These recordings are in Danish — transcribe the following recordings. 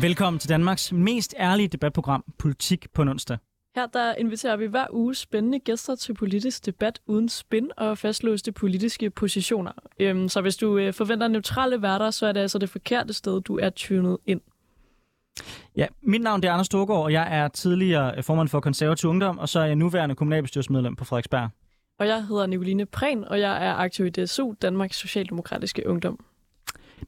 Velkommen til Danmarks mest ærlige debatprogram, Politik på onsdag. Her der inviterer vi hver uge spændende gæster til politisk debat uden spin og fastlåste politiske positioner. Øhm, så hvis du øh, forventer neutrale værter, så er det altså det forkerte sted, du er tunet ind. Ja, mit navn er Anders Storgård, og jeg er tidligere øh, formand for Konservativ Ungdom, og så er jeg nuværende kommunalbestyrelsesmedlem på Frederiksberg. Og jeg hedder Nicoline Prehn, og jeg er aktiv i DSU, Danmarks Socialdemokratiske Ungdom.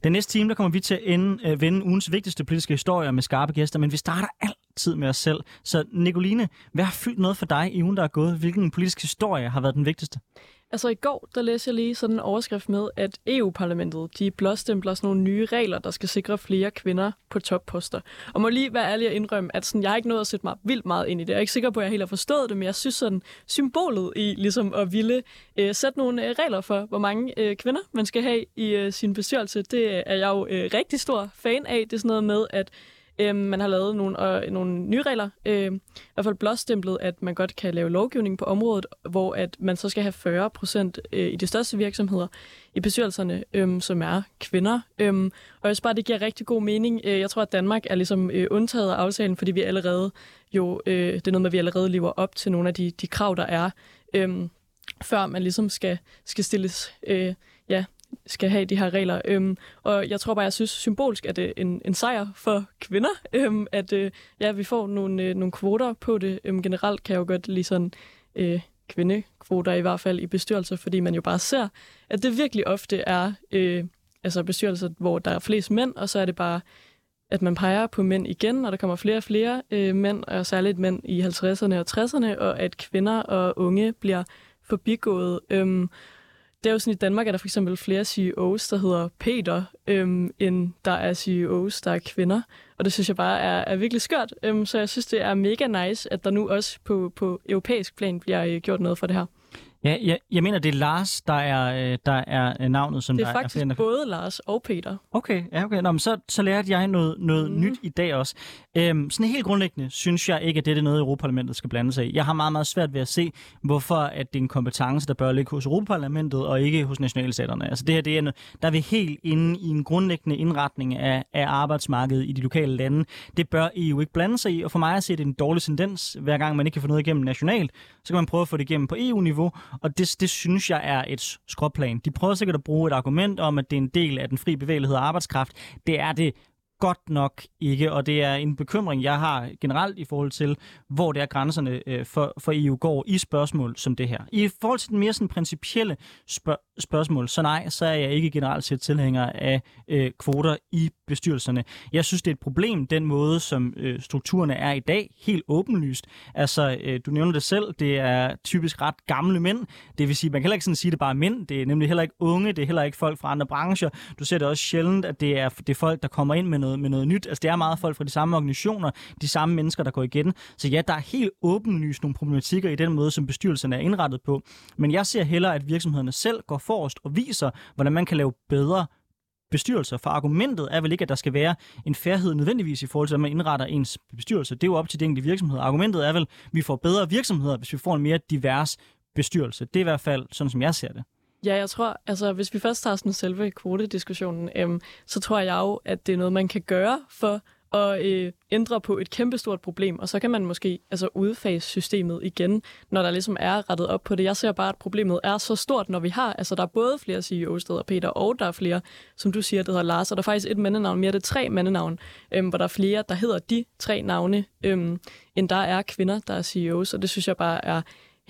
Den næste time, der kommer vi til at ende, øh, vende ugens vigtigste politiske historier med skarpe gæster, men vi starter altid med os selv. Så Nicoline, hvad har fyldt noget for dig i ugen, der er gået? Hvilken politisk historie har været den vigtigste? Altså i går, der læste jeg lige sådan en overskrift med, at EU-parlamentet, de blåstempler sådan nogle nye regler, der skal sikre flere kvinder på topposter. Og må lige være ærlig og indrømme, at sådan, jeg har ikke nået at sætte mig vildt meget ind i det. Jeg er ikke sikker på, at jeg helt har forstået det, men jeg synes sådan, symbolet i ligesom at ville øh, sætte nogle øh, regler for, hvor mange øh, kvinder man skal have i øh, sin bestyrelse, det er jeg jo øh, rigtig stor fan af. Det er sådan noget med, at Øh, man har lavet nogle, øh, nogle nye regler, øh, i hvert fald blåstemplet, at man godt kan lave lovgivning på området, hvor at man så skal have 40 procent øh, i de største virksomheder i bestyrelserne, øh, som er kvinder. Øh, og jeg synes bare, det giver rigtig god mening. Øh, jeg tror, at Danmark er ligesom øh, undtaget af aftalen, fordi vi allerede jo, øh, det er noget med, at vi allerede lever op til nogle af de, de krav, der er, øh, før man ligesom skal, skal stilles øh, ja, skal have de her regler. Øhm, og jeg tror bare, jeg synes symbolsk, at det er en, en sejr for kvinder, øhm, at øh, ja, vi får nogle, øh, nogle kvoter på det. Øhm, generelt kan jeg jo godt lide sådan øh, kvindekvoter i hvert fald i bestyrelser, fordi man jo bare ser, at det virkelig ofte er øh, altså bestyrelser, hvor der er flest mænd, og så er det bare at man peger på mænd igen, og der kommer flere og flere øh, mænd, og særligt mænd i 50'erne og 60'erne, og at kvinder og unge bliver forbigået. Øhm, det er jo sådan, i Danmark er der for eksempel flere CEOs, der hedder Peter, øhm, end der er CEOs, der er kvinder. Og det synes jeg bare er, er virkelig skørt. Øhm, så jeg synes, det er mega nice, at der nu også på, på europæisk plan bliver øh, gjort noget for det her. Ja, jeg, jeg mener, det er Lars, der er, øh, der er øh, navnet, som det er der faktisk er faktisk både Lars og Peter. Okay, ja, okay. Nå, men så, så lærte jeg noget, noget mm. nyt i dag også. Øhm, sådan helt grundlæggende synes jeg ikke, at det er noget, Europaparlamentet skal blande sig i. Jeg har meget, meget svært ved at se, hvorfor at det er en kompetence, der bør ligge hos Europaparlamentet og ikke hos nationalstaterne. Altså det her, det er, der er vi helt inde i en grundlæggende indretning af, af arbejdsmarkedet i de lokale lande. Det bør EU ikke blande sig i, og for mig at se, det er en dårlig tendens. Hver gang man ikke kan få noget igennem nationalt, så kan man prøve at få det igennem på EU-niveau, og det, det synes jeg er et skråplan. De prøver sikkert at bruge et argument om, at det er en del af den fri bevægelighed af arbejdskraft. Det er det godt nok ikke, og det er en bekymring, jeg har generelt i forhold til, hvor det er grænserne øh, for, for EU går i spørgsmål som det her. I forhold til den mere sådan principielle spørg- spørgsmål, så nej, så er jeg ikke generelt set tilhænger af øh, kvoter i bestyrelserne. Jeg synes, det er et problem, den måde, som øh, strukturerne er i dag, helt åbenlyst. Altså, øh, du nævner det selv, det er typisk ret gamle mænd. Det vil sige, man kan heller ikke sådan sige, at det er bare mænd. Det er nemlig heller ikke unge, det er heller ikke folk fra andre brancher. Du ser det også sjældent, at det er, det er folk, der kommer ind med noget, med noget nyt. Altså, det er meget folk fra de samme organisationer, de samme mennesker, der går igen. Så ja, der er helt åbenlyst nogle problematikker i den måde, som bestyrelserne er indrettet på. Men jeg ser hellere, at virksomhederne selv går forrest og viser, hvordan man kan lave bedre bestyrelser. For argumentet er vel ikke, at der skal være en færdighed nødvendigvis i forhold til, at man indretter ens bestyrelse. Det er jo op til de enkelte virksomheder. Argumentet er vel, at vi får bedre virksomheder, hvis vi får en mere divers bestyrelse. Det er i hvert fald sådan, som jeg ser det. Ja, jeg tror, altså hvis vi først tager sådan selve kvotediskussionen, øhm, så tror jeg jo, at det er noget, man kan gøre for at øh, ændre på et kæmpestort problem, og så kan man måske altså udfase systemet igen, når der ligesom er rettet op på det. Jeg ser bare, at problemet er så stort, når vi har, altså der er både flere CEO-steder, Peter, og der er flere, som du siger, der hedder Lars, og der er faktisk et mandenavn, mere det er tre mandenavn, øhm, hvor der er flere, der hedder de tre navne, øhm, end der er kvinder, der er CEOs, og det synes jeg bare er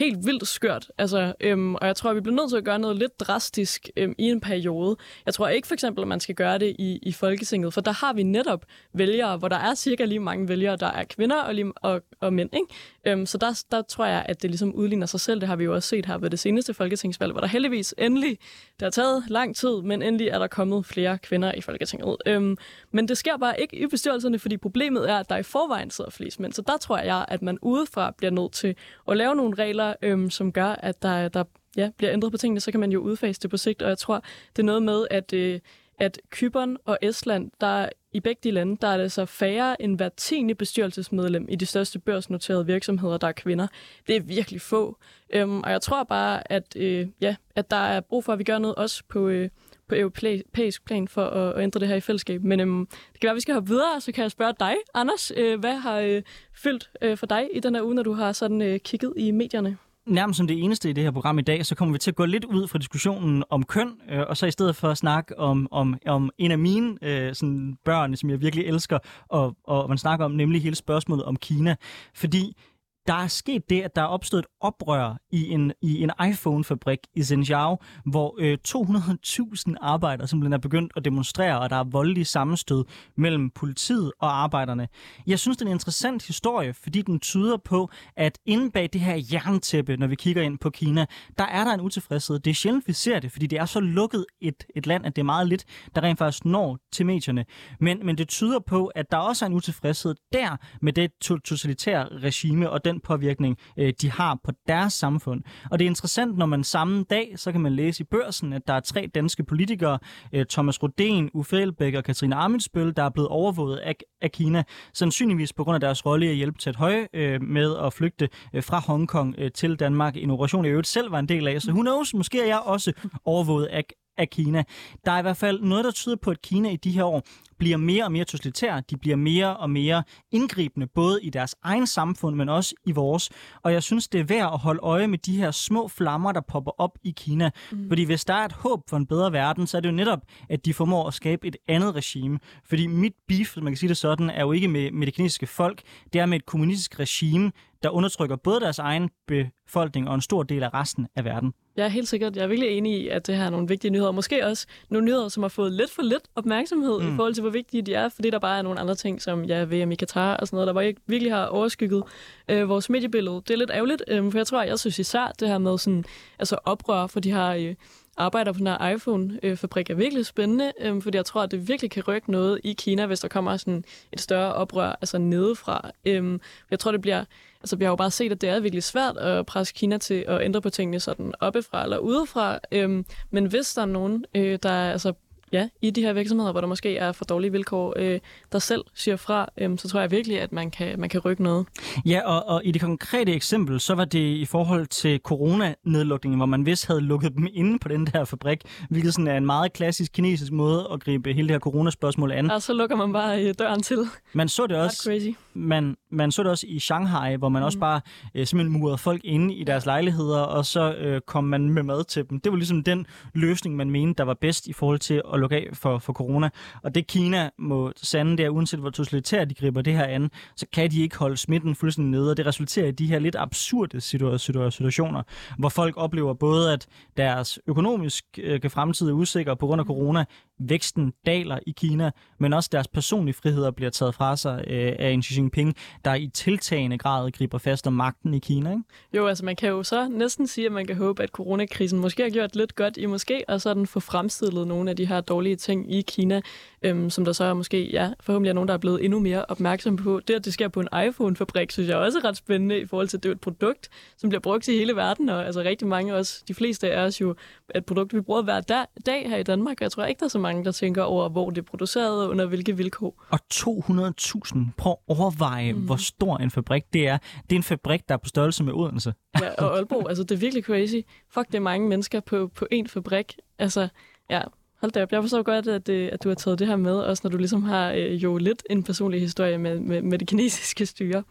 helt vildt skørt. Altså, øhm, og jeg tror, at vi bliver nødt til at gøre noget lidt drastisk øhm, i en periode. Jeg tror ikke for eksempel, at man skal gøre det i, i Folketinget, for der har vi netop vælgere, hvor der er cirka lige mange vælgere, der er kvinder og, lige, og, og mænd. Ikke? Øhm, så der, der tror jeg, at det ligesom udligner sig selv. Det har vi jo også set her ved det seneste folketingsvalg, hvor der heldigvis endelig, det har taget lang tid, men endelig er der kommet flere kvinder i Folketinget. Øhm, men det sker bare ikke i bestyrelserne, fordi problemet er, at der i forvejen sidder flest mænd. Så der tror jeg, at man udefra bliver nødt til at lave nogle regler, øhm, som gør, at der, der ja, bliver ændret på tingene, så kan man jo udfase det på sigt. Og jeg tror, det er noget med, at, øh, at Kypern og Estland, der i begge de lande, der er det så færre end hver tiende bestyrelsesmedlem i de største børsnoterede virksomheder, der er kvinder. Det er virkelig få. Øhm, og jeg tror bare, at, øh, ja, at der er brug for, at vi gør noget også på, øh, på europæisk plan for at, at ændre det her i fællesskab. Men øhm, det kan være, at vi skal hoppe videre, så kan jeg spørge dig, Anders. Øh, hvad har øh, fyldt øh, for dig i den her uge, når du har sådan øh, kigget i medierne? nærmest som det eneste i det her program i dag, så kommer vi til at gå lidt ud fra diskussionen om køn, øh, og så i stedet for at snakke om, om, om en af mine øh, sådan børn, som jeg virkelig elsker, og, og man snakker om nemlig hele spørgsmålet om Kina. Fordi der er sket det, at der er opstået et oprør i en, i en iPhone-fabrik i Zhengzhou, hvor øh, 200.000 arbejdere simpelthen er begyndt at demonstrere, og der er voldelige sammenstød mellem politiet og arbejderne. Jeg synes, det er en interessant historie, fordi den tyder på, at inde bag det her jerntæppe, når vi kigger ind på Kina, der er der en utilfredshed. Det er sjældent, vi ser det, fordi det er så lukket et, et land, at det er meget lidt, der rent faktisk når til medierne. Men, men det tyder på, at der også er en utilfredshed der med det totalitære regime og den påvirkning, øh, de har på deres samfund. Og det er interessant, når man samme dag, så kan man læse i børsen, at der er tre danske politikere, øh, Thomas Rodén, Uffe Elbæk og Katrine Amitsbøl, der er blevet overvåget af, af Kina, sandsynligvis på grund af deres rolle i at hjælpe Tæt Høje øh, med at flygte øh, fra Hongkong øh, til Danmark. En operation, jeg øvrigt selv var en del af, så who knows, måske er jeg også overvåget af, af Kina. Der er i hvert fald noget, der tyder på, at Kina i de her år bliver mere og mere totalitære. De bliver mere og mere indgribende, både i deres egen samfund, men også i vores. Og jeg synes, det er værd at holde øje med de her små flammer, der popper op i Kina. Mm. Fordi hvis der er et håb for en bedre verden, så er det jo netop, at de formår at skabe et andet regime. Fordi mit beef, hvis man kan sige det sådan, er jo ikke med, med det kinesiske folk. Det er med et kommunistisk regime, der undertrykker både deres egen befolkning og en stor del af resten af verden. Jeg er helt sikkert. Jeg er virkelig enig i, at det her er nogle vigtige nyheder. Måske også nogle nyheder, som har fået lidt for lidt opmærksomhed mm. i forhold til, hvor vigtige de er, fordi der bare er nogle andre ting, som ja, VM i Katar og sådan noget, der bare ikke virkelig har overskygget øh, vores mediebillede. Det er lidt ærgerligt, øh, for jeg tror, jeg synes især det her med sådan, altså oprør for de her øh, arbejder på den her iPhone-fabrik er virkelig spændende, øh, fordi jeg tror, at det virkelig kan rykke noget i Kina, hvis der kommer sådan et større oprør altså nedefra. Øh, jeg tror, det bliver Altså, vi har jo bare set, at det er virkelig svært at presse Kina til at ændre på tingene sådan oppefra eller udefra. Øhm, men hvis der er nogen, øh, der altså, ja, i de her virksomheder, hvor der måske er for dårlige vilkår, øh, der selv siger fra, øh, så tror jeg virkelig, at man kan, man kan rykke noget. Ja, og, og i det konkrete eksempel, så var det i forhold til coronanedlukningen, hvor man vist havde lukket dem inde på den der fabrik, hvilket sådan er en meget klassisk kinesisk måde at gribe hele det her coronaspørgsmål an. Og så lukker man bare øh, døren til. Man så det også, crazy. Man, man så det også i Shanghai, hvor man mm. også bare øh, simpelthen murede folk inde i deres lejligheder, og så øh, kom man med mad til dem. Det var ligesom den løsning, man mente, der var bedst i forhold til at lukke af for, for corona. Og det Kina må sande, det er, uanset hvor totalitært de griber det her an, så kan de ikke holde smitten fuldstændig nede, og det resulterer i de her lidt absurde situationer, hvor folk oplever både, at deres økonomiske øh, fremtid er usikker på grund af corona, væksten daler i Kina, men også deres personlige friheder bliver taget fra sig øh, af en Xi Jinping, der i tiltagende grad griber fast om magten i Kina. Ikke? Jo, altså man kan jo så næsten sige, at man kan håbe, at coronakrisen måske har gjort lidt godt i måske, og sådan få fremstillet nogle af de her dårlige ting i Kina, øhm, som der så er måske, ja, forhåbentlig er nogen, der er blevet endnu mere opmærksom på. Det, at det sker på en iPhone-fabrik, synes jeg også er ret spændende i forhold til, at det er et produkt, som bliver brugt i hele verden, og altså rigtig mange også, de fleste af os jo, et produkt, vi bruger hver dag her i Danmark, og jeg tror ikke, der er så mange, der tænker over, hvor det er produceret og under hvilke vilkår. Og 200.000. Prøv at overveje, mm. hvor stor en fabrik det er. Det er en fabrik, der er på størrelse med Odense. ja, og Aalborg, altså det er virkelig crazy. Fuck, det er mange mennesker på, på én fabrik. Altså, ja, Hold da op, jeg forstår godt, at, øh, at du har taget det her med, også når du ligesom har øh, jo lidt en personlig historie med, med, med det kinesiske styre.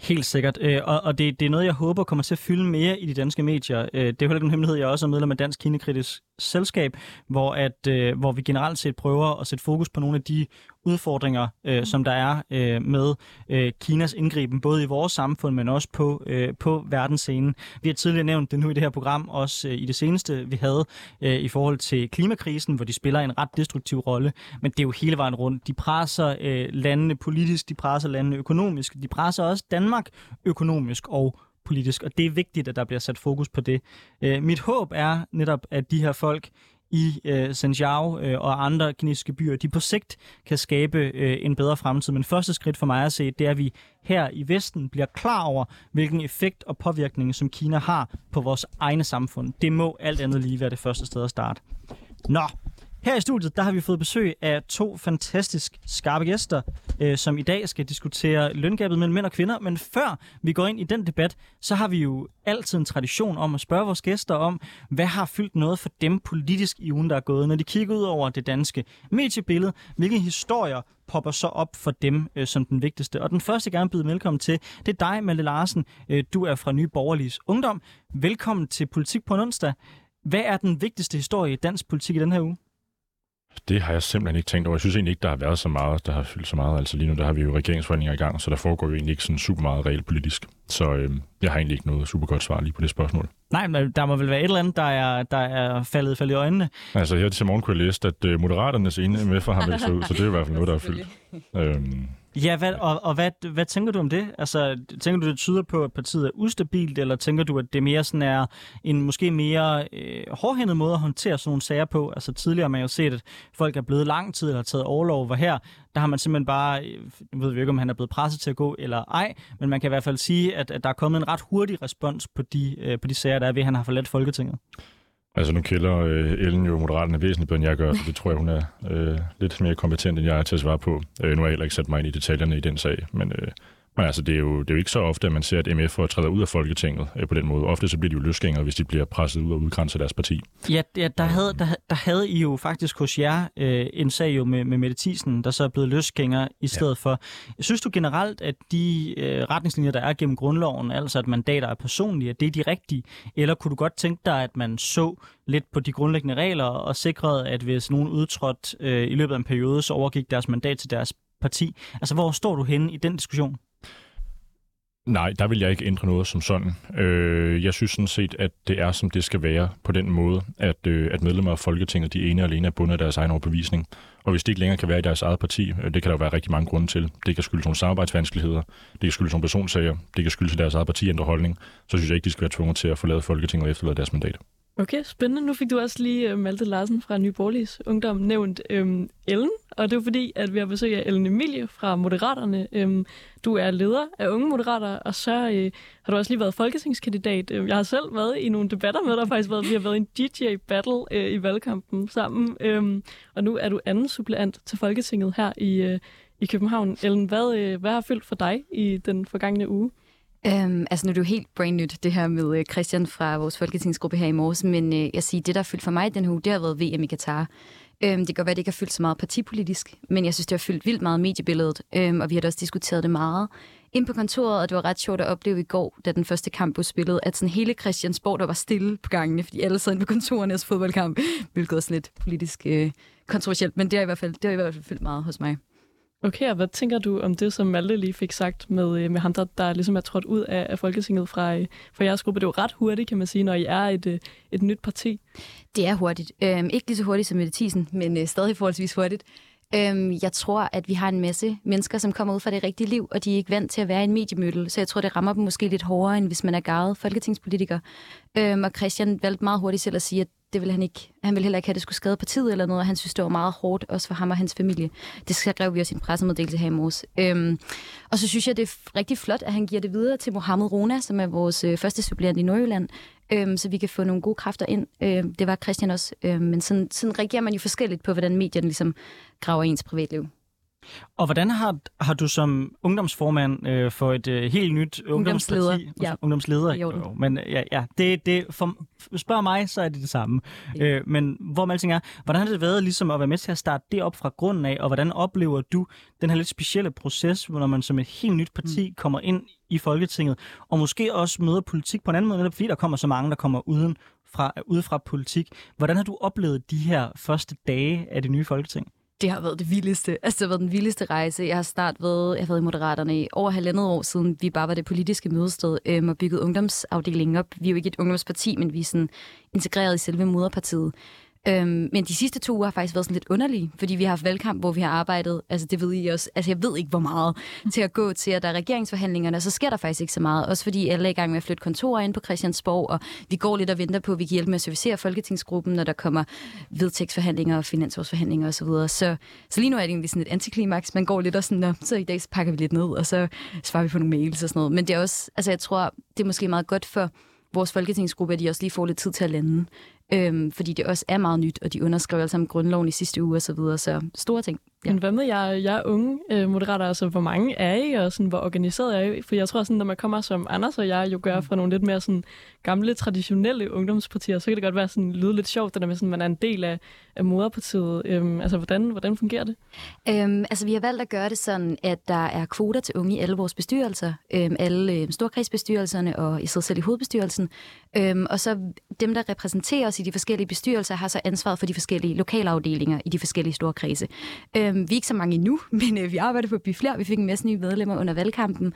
Helt sikkert, øh, og, og det, det er noget, jeg håber kommer til at fylde mere i de danske medier. Øh, det er jo heller ikke en hemmelighed, jeg også er medlem af Dansk Kinekritisk Selskab, hvor, at, øh, hvor vi generelt set prøver at sætte fokus på nogle af de udfordringer, øh, mm. som der er øh, med øh, Kinas indgriben, både i vores samfund, men også på, øh, på verdensscenen. Vi har tidligere nævnt det nu i det her program, også øh, i det seneste, vi havde øh, i forhold til klimakrisen, hvor de spiller en ret destruktiv rolle, men det er jo hele vejen rundt. De presser øh, landene politisk, de presser landene økonomisk, de presser også Danmark økonomisk og politisk, og det er vigtigt, at der bliver sat fokus på det. Øh, mit håb er netop, at de her folk i øh, Zhengzhou øh, og andre kinesiske byer, de på sigt kan skabe øh, en bedre fremtid. Men første skridt for mig at se, det er, at vi her i Vesten bliver klar over, hvilken effekt og påvirkning, som Kina har på vores egne samfund. Det må alt andet lige være det første sted at starte. Nå, her i studiet, der har vi fået besøg af to fantastisk skarpe gæster, øh, som i dag skal diskutere løngabet mellem mænd og kvinder. Men før vi går ind i den debat, så har vi jo altid en tradition om at spørge vores gæster om, hvad har fyldt noget for dem politisk i ugen, der er gået. Når de kigger ud over det danske mediebillede, hvilke historier popper så op for dem øh, som den vigtigste. Og den første, jeg gerne byder velkommen til, det er dig, Malle Larsen. Øh, du er fra Nye Borgerliges Ungdom. Velkommen til Politik på en onsdag. Hvad er den vigtigste historie i dansk politik i den her uge? Det har jeg simpelthen ikke tænkt over. Jeg synes egentlig ikke, der har været så meget, der har fyldt så meget. Altså lige nu, der har vi jo regeringsforhandlinger i gang, så der foregår jo egentlig ikke sådan super meget reelt politisk. Så øh, jeg har egentlig ikke noget super godt svar lige på det spørgsmål. Nej, men der må vel være et eller andet, der er, der er faldet, faldet i øjnene. Altså her til morgen kunne jeg læse, at uh, Moderaternes ene med for har meldt sig ud, så det er i hvert fald noget, der er fyldt. Øhm, Ja, hvad, og, og hvad, hvad tænker du om det? Altså, tænker du, det tyder på, at partiet er ustabilt, eller tænker du, at det mere sådan er en måske mere øh, hårdhændet måde at håndtere sådan nogle sager på? Altså, tidligere har man jo set, at folk er blevet lang tid eller har taget overlov, hvor her, der har man simpelthen bare, øh, nu ved vi ikke, om han er blevet presset til at gå eller ej, men man kan i hvert fald sige, at, at der er kommet en ret hurtig respons på de, øh, på de sager, der er ved, at han har forladt Folketinget. Altså nu kælder øh, Ellen jo Moderaterne væsentligt bedre, end jeg gør, så det tror jeg, hun er øh, lidt mere kompetent, end jeg er til at svare på. Øh, nu har jeg heller ikke sat mig ind i detaljerne i den sag, men, øh, men altså, det, er jo, det er jo ikke så ofte, at man ser, at MF træder ud af Folketinget øh, på den måde. Ofte så bliver de jo løsgængere, hvis de bliver presset ud og udgrænset deres parti. Ja, ja der, havde, der, der havde I jo faktisk hos jer øh, en sag jo med, med Mette Thiesen, der så er blevet løsgænger i stedet ja. for. Synes du generelt, at de øh, retningslinjer, der er gennem grundloven, altså at mandater er personlige, at det er de rigtige? Eller kunne du godt tænke dig, at man så lidt på de grundlæggende regler og sikrede, at hvis nogen udtrådt øh, i løbet af en periode, så overgik deres mandat til deres parti. Altså, hvor står du henne i den diskussion? Nej, der vil jeg ikke ændre noget som sådan. Øh, jeg synes sådan set, at det er, som det skal være på den måde, at, øh, at medlemmer af Folketinget, de ene og alene er bundet af deres egen overbevisning. Og hvis det ikke længere kan være i deres eget parti, øh, det kan der jo være rigtig mange grunde til. Det kan skyldes nogle samarbejdsvanskeligheder, det kan skyldes nogle personsager, det kan skyldes deres eget parti ændrer holdning. Så synes jeg ikke, de skal være tvunget til at forlade Folketinget og efterlade deres mandat. Okay, spændende. Nu fik du også lige øh, Malte Larsen fra Nye Borgerliges Ungdom nævnt øhm, Ellen, og det er fordi, at vi har besøg af Ellen Emilie fra Moderaterne. Øhm, du er leder af Unge Moderater, og så øh, har du også lige været folketingskandidat. Øhm, jeg har selv været i nogle debatter med dig, faktisk været, vi har været i en DJ-battle øh, i valgkampen sammen, øhm, og nu er du anden suppleant til Folketinget her i, øh, i København. Ellen, hvad, øh, hvad har fyldt for dig i den forgangne uge? Øhm, altså nu er det jo helt brand nyt, det her med øh, Christian fra vores folketingsgruppe her i morges, men øh, jeg siger, det, der har fyldt for mig den her uge, det har været VM i Katar. Øhm, det kan godt være, det ikke har fyldt så meget partipolitisk, men jeg synes, det har fyldt vildt meget mediebilledet, øhm, og vi har da også diskuteret det meget ind på kontoret, og det var ret sjovt at opleve i går, da den første kamp blev spillet, at sådan hele Christiansborg, der var stille på gangene, fordi alle sad inde på kontorerne fodboldkamp, hvilket er sådan lidt politisk øh, kontroversielt, men det har i hvert fald, det har i hvert fald fyldt meget hos mig. Okay, og hvad tænker du om det, som Malte lige fik sagt med, øh, med ham, der, der ligesom er trådt ud af, af Folketinget fra, øh, fra jeres gruppe? Det er jo ret hurtigt, kan man sige, når I er et, øh, et nyt parti. Det er hurtigt. Øhm, ikke lige så hurtigt som Mette Thiesen, men øh, stadig forholdsvis hurtigt. Øhm, jeg tror, at vi har en masse mennesker, som kommer ud fra det rigtige liv, og de er ikke vant til at være i en mediemødel, så jeg tror, det rammer dem måske lidt hårdere, end hvis man er gavet folketingspolitiker. Øhm, og Christian valgte meget hurtigt selv at sige, at det ville han ikke. Han ville heller ikke have, at det skulle skade partiet eller noget, og han synes, det var meget hårdt, også for ham og hans familie. Det skrev vi også i en pressemeddelelse her i morges. Øhm, og så synes jeg, det er rigtig flot, at han giver det videre til Mohammed Rona, som er vores øh, første supplerende i Nordjylland, øhm, så vi kan få nogle gode kræfter ind. Øhm, det var Christian også. Øhm, men sådan, sådan reagerer man jo forskelligt på, hvordan medierne ligesom graver ens privatliv. Og hvordan har, har du som ungdomsformand øh, for et øh, helt nyt ungdomsparti, ja. ungdomsleder, jo, men ja, ja det, det, for, spørg mig, så er det det samme. Ja. Øh, men hvor man er, hvordan har det været ligesom at være med til at starte det op fra grunden af, og hvordan oplever du den her lidt specielle proces, når man som et helt nyt parti mm. kommer ind i Folketinget, og måske også møder politik på en anden måde, fordi der kommer så mange, der kommer uden fra, ude fra politik. Hvordan har du oplevet de her første dage af det nye Folketing? Det har været det vildeste. Altså, det har været den vildeste rejse. Jeg har snart været, jeg har været i Moderaterne i over halvandet år siden, vi bare var det politiske mødested øhm, og bygget ungdomsafdelingen op. Vi er jo ikke et ungdomsparti, men vi er sådan integreret i selve moderpartiet. Øhm, men de sidste to uger har faktisk været sådan lidt underlige, fordi vi har haft valgkamp, hvor vi har arbejdet, altså det ved I også, altså jeg ved ikke hvor meget, til at gå til, at der er regeringsforhandlingerne, så sker der faktisk ikke så meget. Også fordi alle er i gang med at flytte kontorer ind på Christiansborg, og vi går lidt og venter på, at vi kan hjælpe med at servicere Folketingsgruppen, når der kommer vedtægtsforhandlinger og finansårsforhandlinger osv. Så, så, så lige nu er det egentlig sådan et antiklimaks. Man går lidt og sådan, så i dag så pakker vi lidt ned, og så svarer vi på nogle mails og sådan noget. Men det er også, altså jeg tror, det er måske meget godt for vores folketingsgruppe, at de også lige får lidt tid til at lande øhm, fordi det også er meget nyt, og de underskrev alle sammen grundloven i sidste uge og så videre, så store ting. Ja. Men hvad med jer, jer unge øh, moderater? Altså, hvor mange er I, og sådan, hvor organiseret er I? For jeg tror, sådan, når man kommer som Anders og jeg jo gør fra nogle lidt mere sådan, gamle, traditionelle ungdomspartier, så kan det godt være sådan, lyde lidt sjovt, det der med, sådan, man er en del af, af moderpartiet. Øhm, altså, hvordan, hvordan fungerer det? Øhm, altså, vi har valgt at gøre det sådan, at der er kvoter til unge i alle vores bestyrelser. Øhm, alle øh, storkredsbestyrelserne og i sig selv i hovedbestyrelsen. Øhm, og så dem, der repræsenterer os i de forskellige bestyrelser, har så ansvaret for de forskellige lokalafdelinger i de forskellige storkredse. Øhm, Øhm, vi er ikke så mange endnu, men øh, vi arbejder på at blive flere. Vi fik en masse nye medlemmer under valgkampen.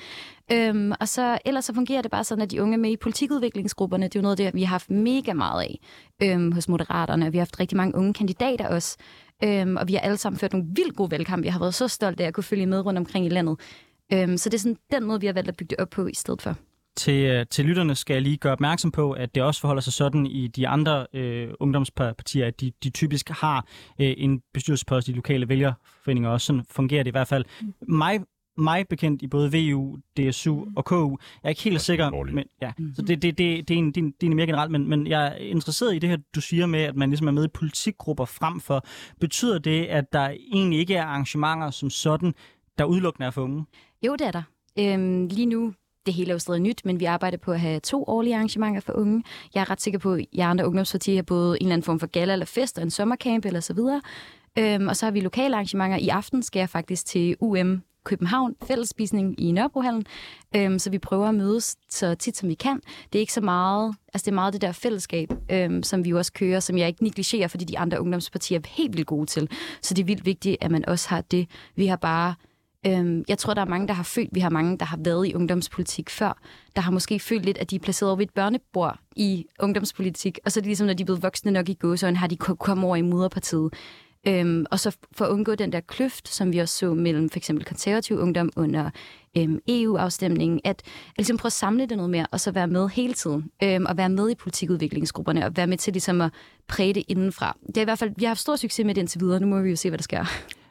Øhm, og så ellers så fungerer det bare sådan, at de unge er med i politikudviklingsgrupperne. Det er jo noget det, vi har haft mega meget af øhm, hos Moderaterne. Vi har haft rigtig mange unge kandidater også. Øhm, og vi har alle sammen ført nogle vildt gode valgkampe. Jeg har været så stolt af at kunne følge med rundt omkring i landet. Øhm, så det er sådan den måde, vi har valgt at bygge det op på i stedet for. Til, øh, til lytterne skal jeg lige gøre opmærksom på, at det også forholder sig sådan i de andre øh, ungdomspartier, at de, de typisk har øh, en bestyrelsespost i lokale vælgerforeninger. Også sådan fungerer det i hvert fald. Mig mig bekendt i både VU, DSU og KU. Jeg er ikke helt sikker, dårligt. men ja, så det, det, det, det, er en, det, er en, det er en mere generelt, men, men jeg er interesseret i det her, du siger med, at man ligesom er med i politikgrupper frem for. Betyder det, at der egentlig ikke er arrangementer som sådan, der udelukkende er for unge? Jo, det er der. Øhm, lige nu, det hele er jo stadig nyt, men vi arbejder på at have to årlige arrangementer for unge. Jeg er ret sikker på, at jeg andre ungdomspartier har både en eller anden form for gala eller fest og en sommercamp eller så videre. Øhm, og så har vi lokale arrangementer. I aften skal jeg faktisk til UM København, fællesspisning i Nørrebrohallen. Øhm, så vi prøver at mødes så tit som vi kan. Det er ikke så meget, altså det er meget det der fællesskab, øhm, som vi jo også kører, som jeg ikke negligerer, fordi de andre ungdomspartier er helt vildt gode til. Så det er vildt vigtigt, at man også har det. Vi har bare Øhm, jeg tror, der er mange, der har følt, vi har mange, der har været i ungdomspolitik før, der har måske følt lidt, at de er placeret over ved et børnebord i ungdomspolitik, og så er det ligesom, når de er blevet voksne nok i gåsøjne, har de kommet over i moderpartiet. Øhm, og så for at undgå den der kløft, som vi også så mellem for eksempel konservativ ungdom under øhm, EU-afstemningen, at, at ligesom prøve at samle det noget mere, og så være med hele tiden, øhm, og være med i politikudviklingsgrupperne, og være med til ligesom at præge det indenfra. Det er i hvert fald, vi har haft stor succes med det indtil videre, nu må vi jo se, hvad der sker.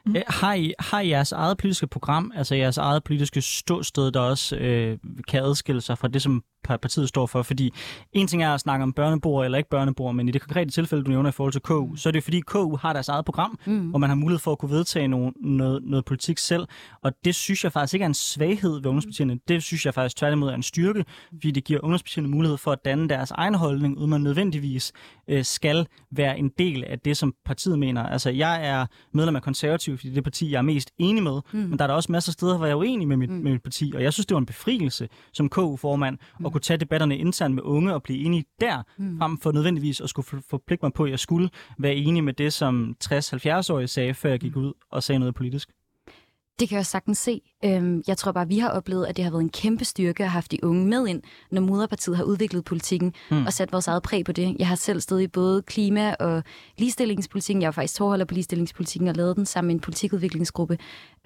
Mm. Har, I, har I jeres eget politiske program, altså jeres eget politiske ståsted, der også øh, kan adskille sig fra det, som partiet står for? Fordi en ting er at snakke om børnebord eller ikke børnebord, men i det konkrete tilfælde, du nævner i forhold til KU, så er det fordi KU har deres eget program, mm. hvor man har mulighed for at kunne vedtage noget, noget, noget politik selv. Og det synes jeg faktisk ikke er en svaghed ved ungdomspartierne. Det synes jeg faktisk tværtimod er en styrke, fordi det giver ungdomspartierne mulighed for at danne deres egen holdning, uden man nødvendigvis øh, skal være en del af det, som partiet mener. Altså, jeg er medlem af konservativ, fordi det er det parti, jeg er mest enig med, mm. men der er der også masser af steder, hvor jeg er uenig med mit, mm. med mit parti, og jeg synes, det var en befrielse som KU-formand mm. at kunne tage debatterne internt med unge og blive enig der, mm. frem for nødvendigvis at skulle forpligte mig på, at jeg skulle være enig med det, som 60-70-årige sagde, før jeg gik ud og sagde noget politisk. Det kan jeg sagtens se. Øhm, jeg tror bare, vi har oplevet, at det har været en kæmpe styrke at have haft de unge med ind, når moderpartiet har udviklet politikken mm. og sat vores eget præg på det. Jeg har selv stået i både klima- og ligestillingspolitikken. Jeg var faktisk tovholder på ligestillingspolitikken og lavede den sammen med en politikudviklingsgruppe.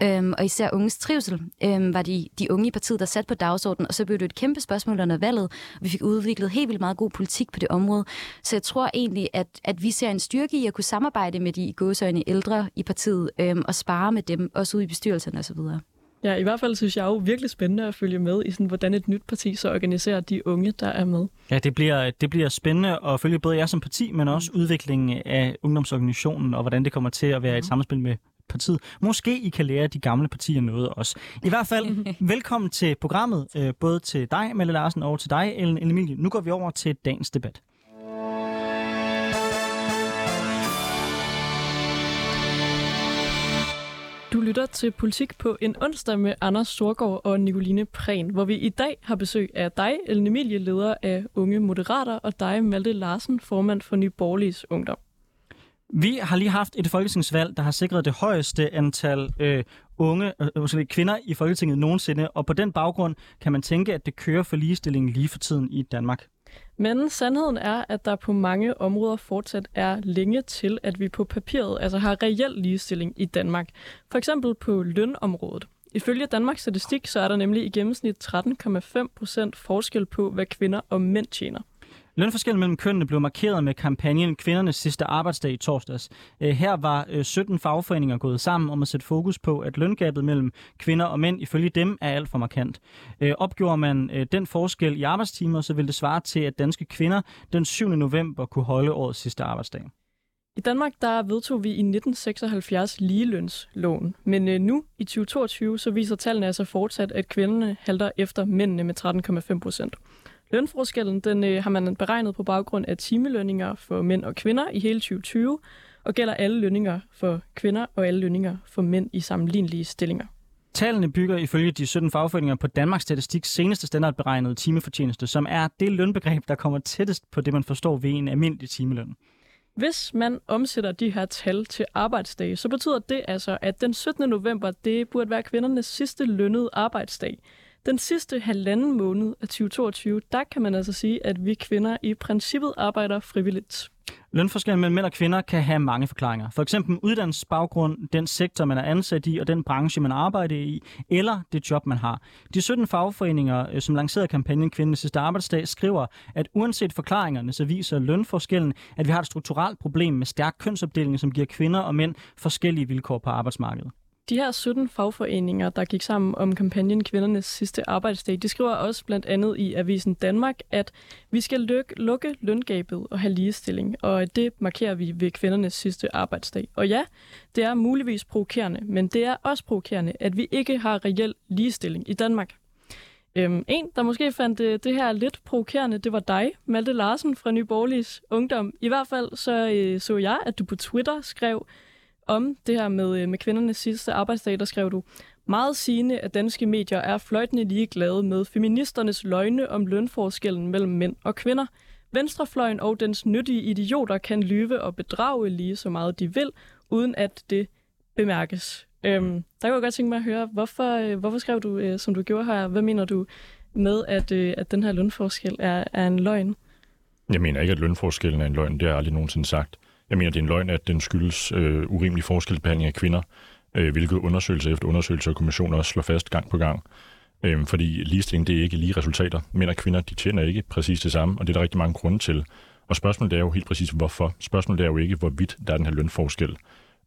Øhm, og især unges trivsel øhm, var de, de unge i partiet, der sat på dagsordenen, og så blev det et kæmpe spørgsmål under valget. Vi fik udviklet helt vildt meget god politik på det område. Så jeg tror egentlig, at, at vi ser en styrke i at kunne samarbejde med de gåsøjne ældre i partiet øhm, og spare med dem, også ude i bestyrelserne osv. Ja, i hvert fald synes jeg jo virkelig spændende at følge med i, sådan, hvordan et nyt parti så organiserer de unge, der er med. Ja, det bliver, det bliver spændende at følge både jer som parti, men også mm. udviklingen af ungdomsorganisationen, og hvordan det kommer til at være et samspil med partiet. Måske I kan lære de gamle partier noget også. I hvert fald, velkommen til programmet, øh, både til dig, Melle Larsen, og til dig, Ellen Emilie. Nu går vi over til dagens debat. Du lytter til Politik på en onsdag med Anders Storgård og Nicoline Prehn, hvor vi i dag har besøg af dig, Ellen Emilie, leder af Unge Moderater, og dig, Malte Larsen, formand for Nye Borgerliges Ungdom. Vi har lige haft et folketingsvalg, der har sikret det højeste antal øh, unge øh, kvinder i Folketinget nogensinde, og på den baggrund kan man tænke, at det kører for ligestillingen lige for tiden i Danmark. Men sandheden er, at der på mange områder fortsat er længe til, at vi på papiret altså har reel ligestilling i Danmark. For eksempel på lønområdet. Ifølge Danmarks Statistik, så er der nemlig i gennemsnit 13,5 procent forskel på, hvad kvinder og mænd tjener. Lønforskellen mellem kønnene blev markeret med kampagnen Kvindernes sidste arbejdsdag i torsdags. Øh, her var øh, 17 fagforeninger gået sammen om at sætte fokus på, at løngabet mellem kvinder og mænd ifølge dem er alt for markant. Øh, opgjorde man den forskel i arbejdstimer, så ville det svare til, at danske kvinder den 7. november kunne holde årets sidste arbejdsdag. I Danmark der vedtog vi i 1976 ligelønsloven, men nu i 2022 så viser tallene altså fortsat, at kvinderne halter efter mændene med 13,5 procent. Lønforskellen den, øh, har man beregnet på baggrund af timelønninger for mænd og kvinder i hele 2020, og gælder alle lønninger for kvinder og alle lønninger for mænd i sammenlignelige stillinger. Tallene bygger ifølge de 17 fagforeninger på Danmarks Statistik seneste standardberegnede timefortjeneste, som er det lønbegreb, der kommer tættest på det, man forstår ved en almindelig timeløn. Hvis man omsætter de her tal til arbejdsdage, så betyder det altså, at den 17. november, det burde være kvindernes sidste lønnede arbejdsdag. Den sidste halvanden måned af 2022, der kan man altså sige, at vi kvinder i princippet arbejder frivilligt. Lønforskellen mellem mænd og kvinder kan have mange forklaringer. For eksempel uddannelsesbaggrund, den sektor, man er ansat i, og den branche, man arbejder i, eller det job, man har. De 17 fagforeninger, øh, som lancerede kampagnen Kvindernes sidste arbejdsdag, skriver, at uanset forklaringerne, så viser lønforskellen, at vi har et strukturelt problem med stærk kønsopdeling, som giver kvinder og mænd forskellige vilkår på arbejdsmarkedet. De her 17 fagforeninger, der gik sammen om kampagnen Kvindernes sidste arbejdsdag, de skriver også blandt andet i Avisen Danmark, at vi skal lukke, løngabet og have ligestilling, og det markerer vi ved kvindernes sidste arbejdsdag. Og ja, det er muligvis provokerende, men det er også provokerende, at vi ikke har reel ligestilling i Danmark. Øhm, en, der måske fandt det, det her lidt provokerende, det var dig, Malte Larsen fra Nye Borgerliges Ungdom. I hvert fald så øh, så jeg, at du på Twitter skrev, om det her med, øh, med kvindernes sidste arbejdsdag, der skrev du, meget sigende, at danske medier er fløjtende ligeglade med feministernes løgne om lønforskellen mellem mænd og kvinder. Venstrefløjen og dens nyttige idioter kan lyve og bedrage lige så meget de vil, uden at det bemærkes. Øhm, der kunne jeg godt tænke mig at høre, hvorfor, øh, hvorfor skrev du, øh, som du gjorde her? Hvad mener du med, at, øh, at den her lønforskel er, er en løgn? Jeg mener ikke, at lønforskellen er en løgn. Det har jeg aldrig nogensinde sagt. Jeg mener, det er en løgn, at den skyldes øh, urimelig forskelsbehandling af kvinder, øh, hvilket undersøgelse efter undersøgelse og kommissioner også slår fast gang på gang. Øh, fordi ligestilling, det er ikke lige resultater. Mænd og kvinder, de tjener ikke præcis det samme, og det er der rigtig mange grunde til. Og spørgsmålet er jo helt præcis, hvorfor. Spørgsmålet er jo ikke, hvorvidt der er den her lønforskel.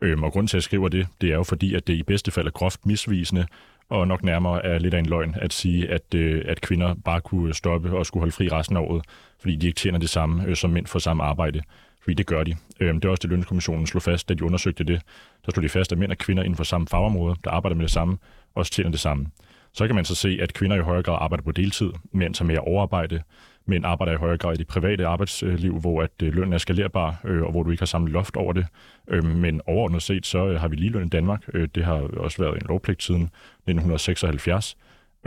Øhm, og grunden til, at jeg skriver det, det er jo fordi, at det i bedste fald er groft misvisende, og nok nærmere er lidt af en løgn at sige, at, øh, at kvinder bare kunne stoppe og skulle holde fri resten af året, fordi de ikke tjener det samme øh, som mænd for samme arbejde. Fordi det gør de. Øhm, det er også det, lønkommissionen slog fast, da de undersøgte det. Der slog de fast, at mænd og kvinder inden for samme fagområde, der arbejder med det samme, også tjener det samme. Så kan man så se, at kvinder i højere grad arbejder på deltid, mænd tager mere overarbejde, mænd arbejder i højere grad i det private arbejdsliv, hvor at øh, lønnen er skalerbar, øh, og hvor du ikke har samme loft over det. Øhm, men overordnet set, så øh, har vi lige løn i Danmark. Øh, det har også været en lovpligt siden 1976.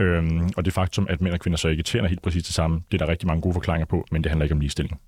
Øhm, og det faktum, at mænd og kvinder så ikke tjener helt præcis det samme, det er der rigtig mange gode forklaringer på, men det handler ikke om ligestilling.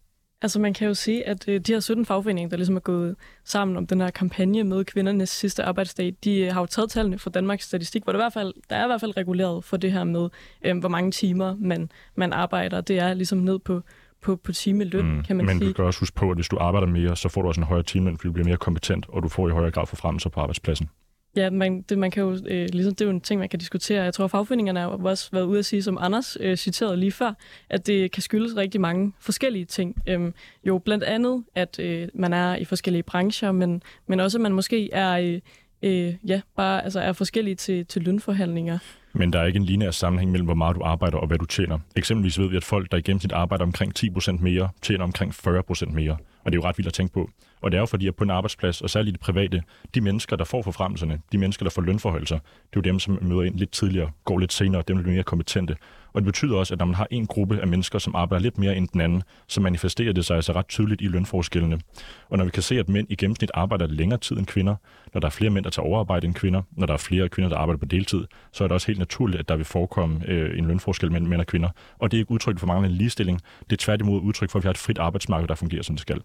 Altså man kan jo sige, at øh, de her 17 fagforeninger, der ligesom er gået sammen om den her kampagne med kvindernes sidste arbejdsdag, de øh, har jo taget tallene fra Danmarks Statistik, hvor det i hvert fald, der er i hvert fald reguleret for det her med, øh, hvor mange timer man, man arbejder. Det er ligesom ned på, på, på timeløn, mm, kan man men sige. Men du kan også huske på, at hvis du arbejder mere, så får du også en højere timeløn, fordi du bliver mere kompetent, og du får i højere grad forfremmelser på arbejdspladsen. Ja, man, det, man kan jo, øh, ligesom, det er jo en ting, man kan diskutere. Jeg tror, fagforeningerne har også været ude at sige, som Anders øh, citerede lige før, at det kan skyldes rigtig mange forskellige ting. Øhm, jo blandt andet, at øh, man er i forskellige brancher, men, men også, at man måske er, øh, øh, ja, bare, altså er forskellige til, til lønforhandlinger. Men der er ikke en lineær sammenhæng mellem, hvor meget du arbejder og hvad du tjener. Eksempelvis ved vi, at folk, der i gennemsnit arbejder omkring 10% mere, tjener omkring 40% mere. Og det er jo ret vildt at tænke på. Og det er jo fordi, at på en arbejdsplads, og særligt det private, de mennesker, der får forfremmelserne, de mennesker, der får lønforhøjelser, det er jo dem, som møder ind lidt tidligere, går lidt senere, dem der bliver mere kompetente. Og det betyder også, at når man har en gruppe af mennesker, som arbejder lidt mere end den anden, så manifesterer det sig altså ret tydeligt i lønforskellene. Og når vi kan se, at mænd i gennemsnit arbejder længere tid end kvinder, når der er flere mænd, der tager overarbejde end kvinder, når der er flere kvinder, der arbejder på deltid, så er det også helt naturligt, at der vil forekomme øh, en lønforskel mellem mænd og kvinder. Og det er ikke udtryk for manglende ligestilling. Det er tværtimod udtryk for, at vi har et frit arbejdsmarked, der fungerer, som det skal.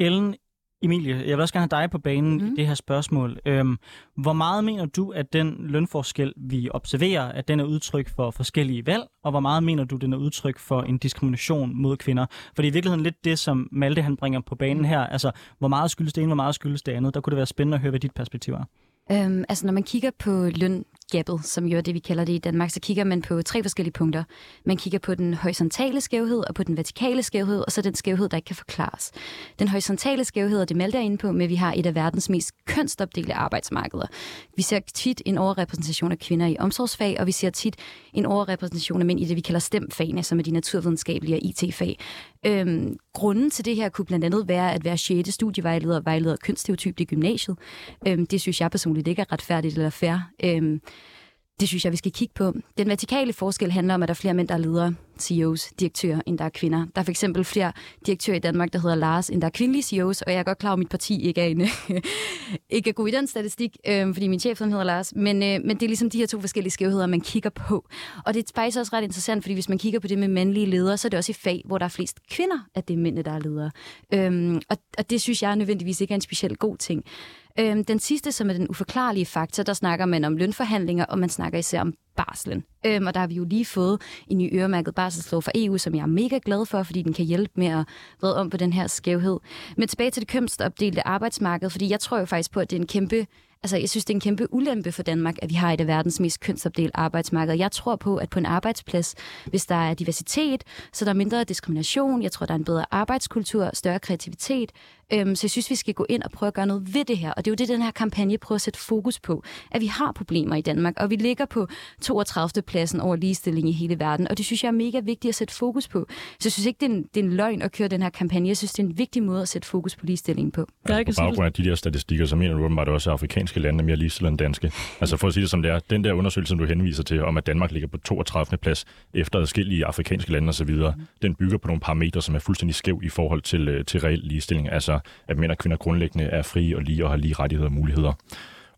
Ellen, Emilie, jeg vil også gerne have dig på banen mm. i det her spørgsmål. Øhm, hvor meget mener du, at den lønforskel, vi observerer, at den er udtryk for forskellige valg, og hvor meget mener du, den er udtryk for en diskrimination mod kvinder? For det er i virkeligheden lidt det, som Malte han bringer på banen her. Altså, hvor meget skyldes det ene, hvor meget skyldes det andet? Der kunne det være spændende at høre, hvad dit perspektiv er. Øhm, altså, når man kigger på løn gapet, som jo er det, vi kalder det i Danmark, så kigger man på tre forskellige punkter. Man kigger på den horisontale skævhed, og på den vertikale skævhed, og så den skævhed, der ikke kan forklares. Den horisontale skævhed, og det Malte er inde på, med at vi har et af verdens mest kønsopdelte arbejdsmarkeder. Vi ser tit en overrepræsentation af kvinder i omsorgsfag, og vi ser tit en overrepræsentation af mænd i det, vi kalder stemfagene, som er de naturvidenskabelige og IT-fag. Øhm, grunden til det her kunne blandt andet være at hver 6. studievejleder vejleder kønsstereotypt i gymnasiet. Øhm, det synes jeg personligt ikke er retfærdigt eller fair. Øhm, det synes jeg, vi skal kigge på. Den vertikale forskel handler om, at der er flere mænd, der er ledere, CEOs, direktører, end der er kvinder. Der er for eksempel flere direktører i Danmark, der hedder Lars, end der er kvindelige CEOs, og jeg er godt klar over, at mit parti ikke er, en, ikke er god i den statistik, øh, fordi min chef hedder Lars. Men, øh, men det er ligesom de her to forskellige skævheder, man kigger på. Og det er faktisk også ret interessant, fordi hvis man kigger på det med mandlige ledere, så er det også i fag, hvor der er flest kvinder, at det er mændene, der er ledere. Øh, og, og det synes jeg nødvendigvis ikke er en specielt god ting. Øhm, den sidste, som er den uforklarlige faktor, der snakker man om lønforhandlinger, og man snakker især om barslen. Øhm, og der har vi jo lige fået en ny øremærket barselslov fra EU, som jeg er mega glad for, fordi den kan hjælpe med at vrede om på den her skævhed. Men tilbage til det kønsopdelte arbejdsmarked, fordi jeg tror jo faktisk på, at det er en kæmpe Altså, jeg synes, det er en kæmpe ulempe for Danmark, at vi har et af verdens mest kønsopdelte arbejdsmarked. Jeg tror på, at på en arbejdsplads, hvis der er diversitet, så der er mindre diskrimination. Jeg tror, der er en bedre arbejdskultur, større kreativitet. Øhm, så jeg synes, vi skal gå ind og prøve at gøre noget ved det her. Og det er jo det, den her kampagne prøver at sætte fokus på. At vi har problemer i Danmark, og vi ligger på 32. pladsen over ligestilling i hele verden. Og det synes jeg er mega vigtigt at sætte fokus på. Så jeg synes ikke, det er en, det er en løgn at køre den her kampagne. Jeg synes, det er en vigtig måde at sætte fokus på ligestilling på. Altså, på baggrund af de der statistikker, så mener du åbenbart også, at afrikanske lande er mere ligestillet end danske. Altså for at sige det som det er, den der undersøgelse, som du henviser til, om at Danmark ligger på 32. plads efter adskillige afrikanske lande osv., mm. den bygger på nogle parametre, som er fuldstændig skæv i forhold til, øh, til reel ligestilling. Altså at mænd og kvinder grundlæggende er frie og lige og har lige rettigheder og muligheder.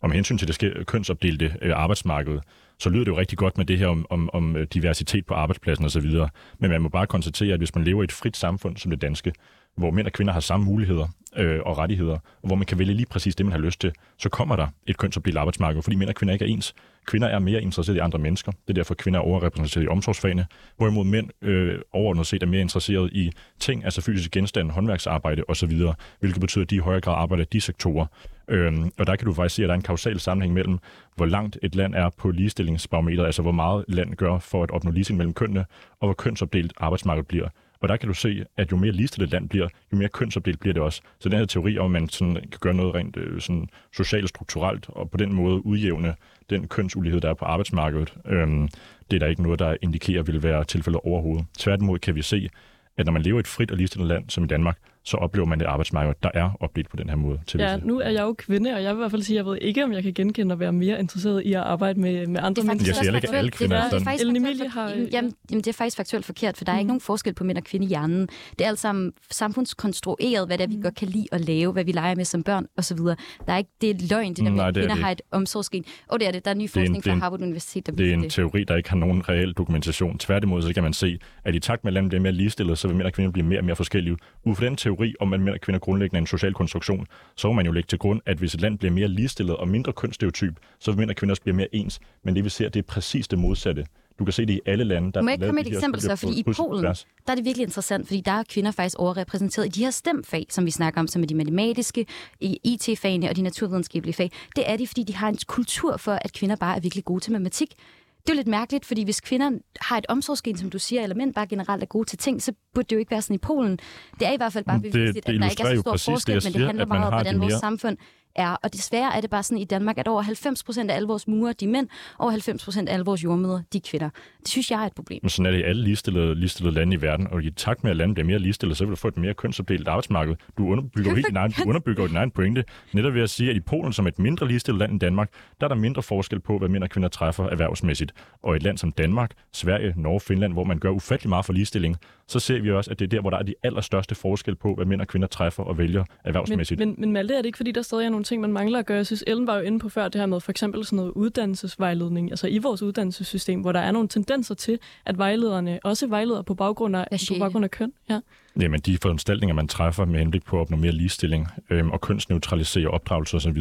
Og med hensyn til det kønsopdelte øh, arbejdsmarked, så lyder det jo rigtig godt med det her om, om, om øh, diversitet på arbejdspladsen osv. Men man må bare konstatere, at hvis man lever i et frit samfund som det danske, hvor mænd og kvinder har samme muligheder øh, og rettigheder, og hvor man kan vælge lige præcis det, man har lyst til, så kommer der et kønsopdelt arbejdsmarked, fordi mænd og kvinder ikke er ens. Kvinder er mere interesseret i andre mennesker. Det er derfor, kvinder er overrepræsenteret i omsorgsfagene, hvorimod mænd øh, overordnet set er mere interesseret i ting, altså fysiske genstande, håndværksarbejde osv., hvilket betyder, at de i højere grad arbejder i de sektorer. Øhm, og der kan du faktisk se, at der er en kausal sammenhæng mellem, hvor langt et land er på ligestillingsbarometeret, altså hvor meget land gør for at opnå ligestilling mellem kønnene, og hvor kønsopdelt arbejdsmarkedet bliver. Og der kan du se, at jo mere ligestillet et land bliver, jo mere kønsopdelt bliver det også. Så den her teori om, at man sådan kan gøre noget rent øh, sådan socialt strukturelt, og på den måde udjævne den kønsulighed, der er på arbejdsmarkedet, øhm, det er der ikke noget, der indikerer vil være tilfældet overhovedet. Tværtimod kan vi se, at når man lever i et frit og ligestillet land som i Danmark, så oplever man det arbejdsmarked, der er opdelt på den her måde. Til ja, nu er jeg jo kvinde, og jeg vil i hvert fald sige, at jeg ved ikke, om jeg kan genkende at være mere interesseret i at arbejde med, med andre mennesker. Jeg siger ikke alle kvinder det er, det er Ellen Emilie har... Jamen, jamen, det er faktisk faktuelt forkert, for der er mm. ikke nogen forskel på mænd og kvinde i hjernen. Det er alt sammen samfundskonstrueret, hvad det er, vi mm. godt kan lide at lave, hvad vi leger med som børn osv. Der er ikke, det er løgn, det der med, at kvinder har et omsorgsgen. Og det er det. Der er ny forskning fra Harvard Universitet, der Det er en det. teori, der ikke har nogen reel dokumentation. Tværtimod, så kan man se, at i takt med, at landet bliver mere ligestillet, så vil mænd og kvinder blive mere og mere forskellige. Ud fra den teori om, at mænd og kvinder grundlæggende en social konstruktion, så må man jo lægge til grund, at hvis et land bliver mere ligestillet og mindre kønsstereotyp, så vil mænd og kvinder også blive mere ens. Men det vi ser, det er præcis det modsatte. Du kan se det i alle lande. Der Må jeg komme med et eksempel så? Fordi i Polen, der er det virkelig interessant, fordi der er kvinder faktisk overrepræsenteret i de her stemfag, som vi snakker om, som er de matematiske, IT-fagene og de naturvidenskabelige fag. Det er de, fordi de har en kultur for, at kvinder bare er virkelig gode til matematik. Det er jo lidt mærkeligt, fordi hvis kvinder har et omsorgsgen, som du siger, eller mænd bare generelt er gode til ting, så burde det jo ikke være sådan i Polen. Det er i hvert fald bare bevidst, at der ikke er så stor forskel, det, men det handler meget om, hvordan vores samfund er. Og desværre er det bare sådan i Danmark, at over 90 procent af alle vores murer, de er mænd, over 90 procent af alle vores jordmøder, de er kvinder. Det synes jeg er et problem. Men sådan er det i alle ligestillede, ligestillede lande i verden, og i takt med, at landet bliver mere ligestillet, så vil du få et mere kønsopdelt arbejdsmarked. Du underbygger, helt din egen, du underbygger din egen pointe, netop ved at sige, at i Polen, som et mindre ligestillet land end Danmark, der er der mindre forskel på, hvad mænd og kvinder træffer erhvervsmæssigt. Og i et land som Danmark, Sverige, Norge, Finland, hvor man gør ufattelig meget for ligestilling, så ser vi også, at det er der, hvor der er de allerstørste forskel på, hvad mænd og kvinder træffer og vælger erhvervsmæssigt. Men, men, men Malte, er det ikke, fordi der stadig er nogle ting, man mangler at gøre? Jeg synes, Ellen var jo inde på før det her med for eksempel sådan noget uddannelsesvejledning, altså i vores uddannelsessystem, hvor der er nogle tendenser til, at vejlederne også vejleder på baggrund af, på baggrund af køn. Ja. Jamen, de foranstaltninger, man træffer med henblik på at opnå mere ligestilling øhm, og kønsneutralisere opdragelse osv.,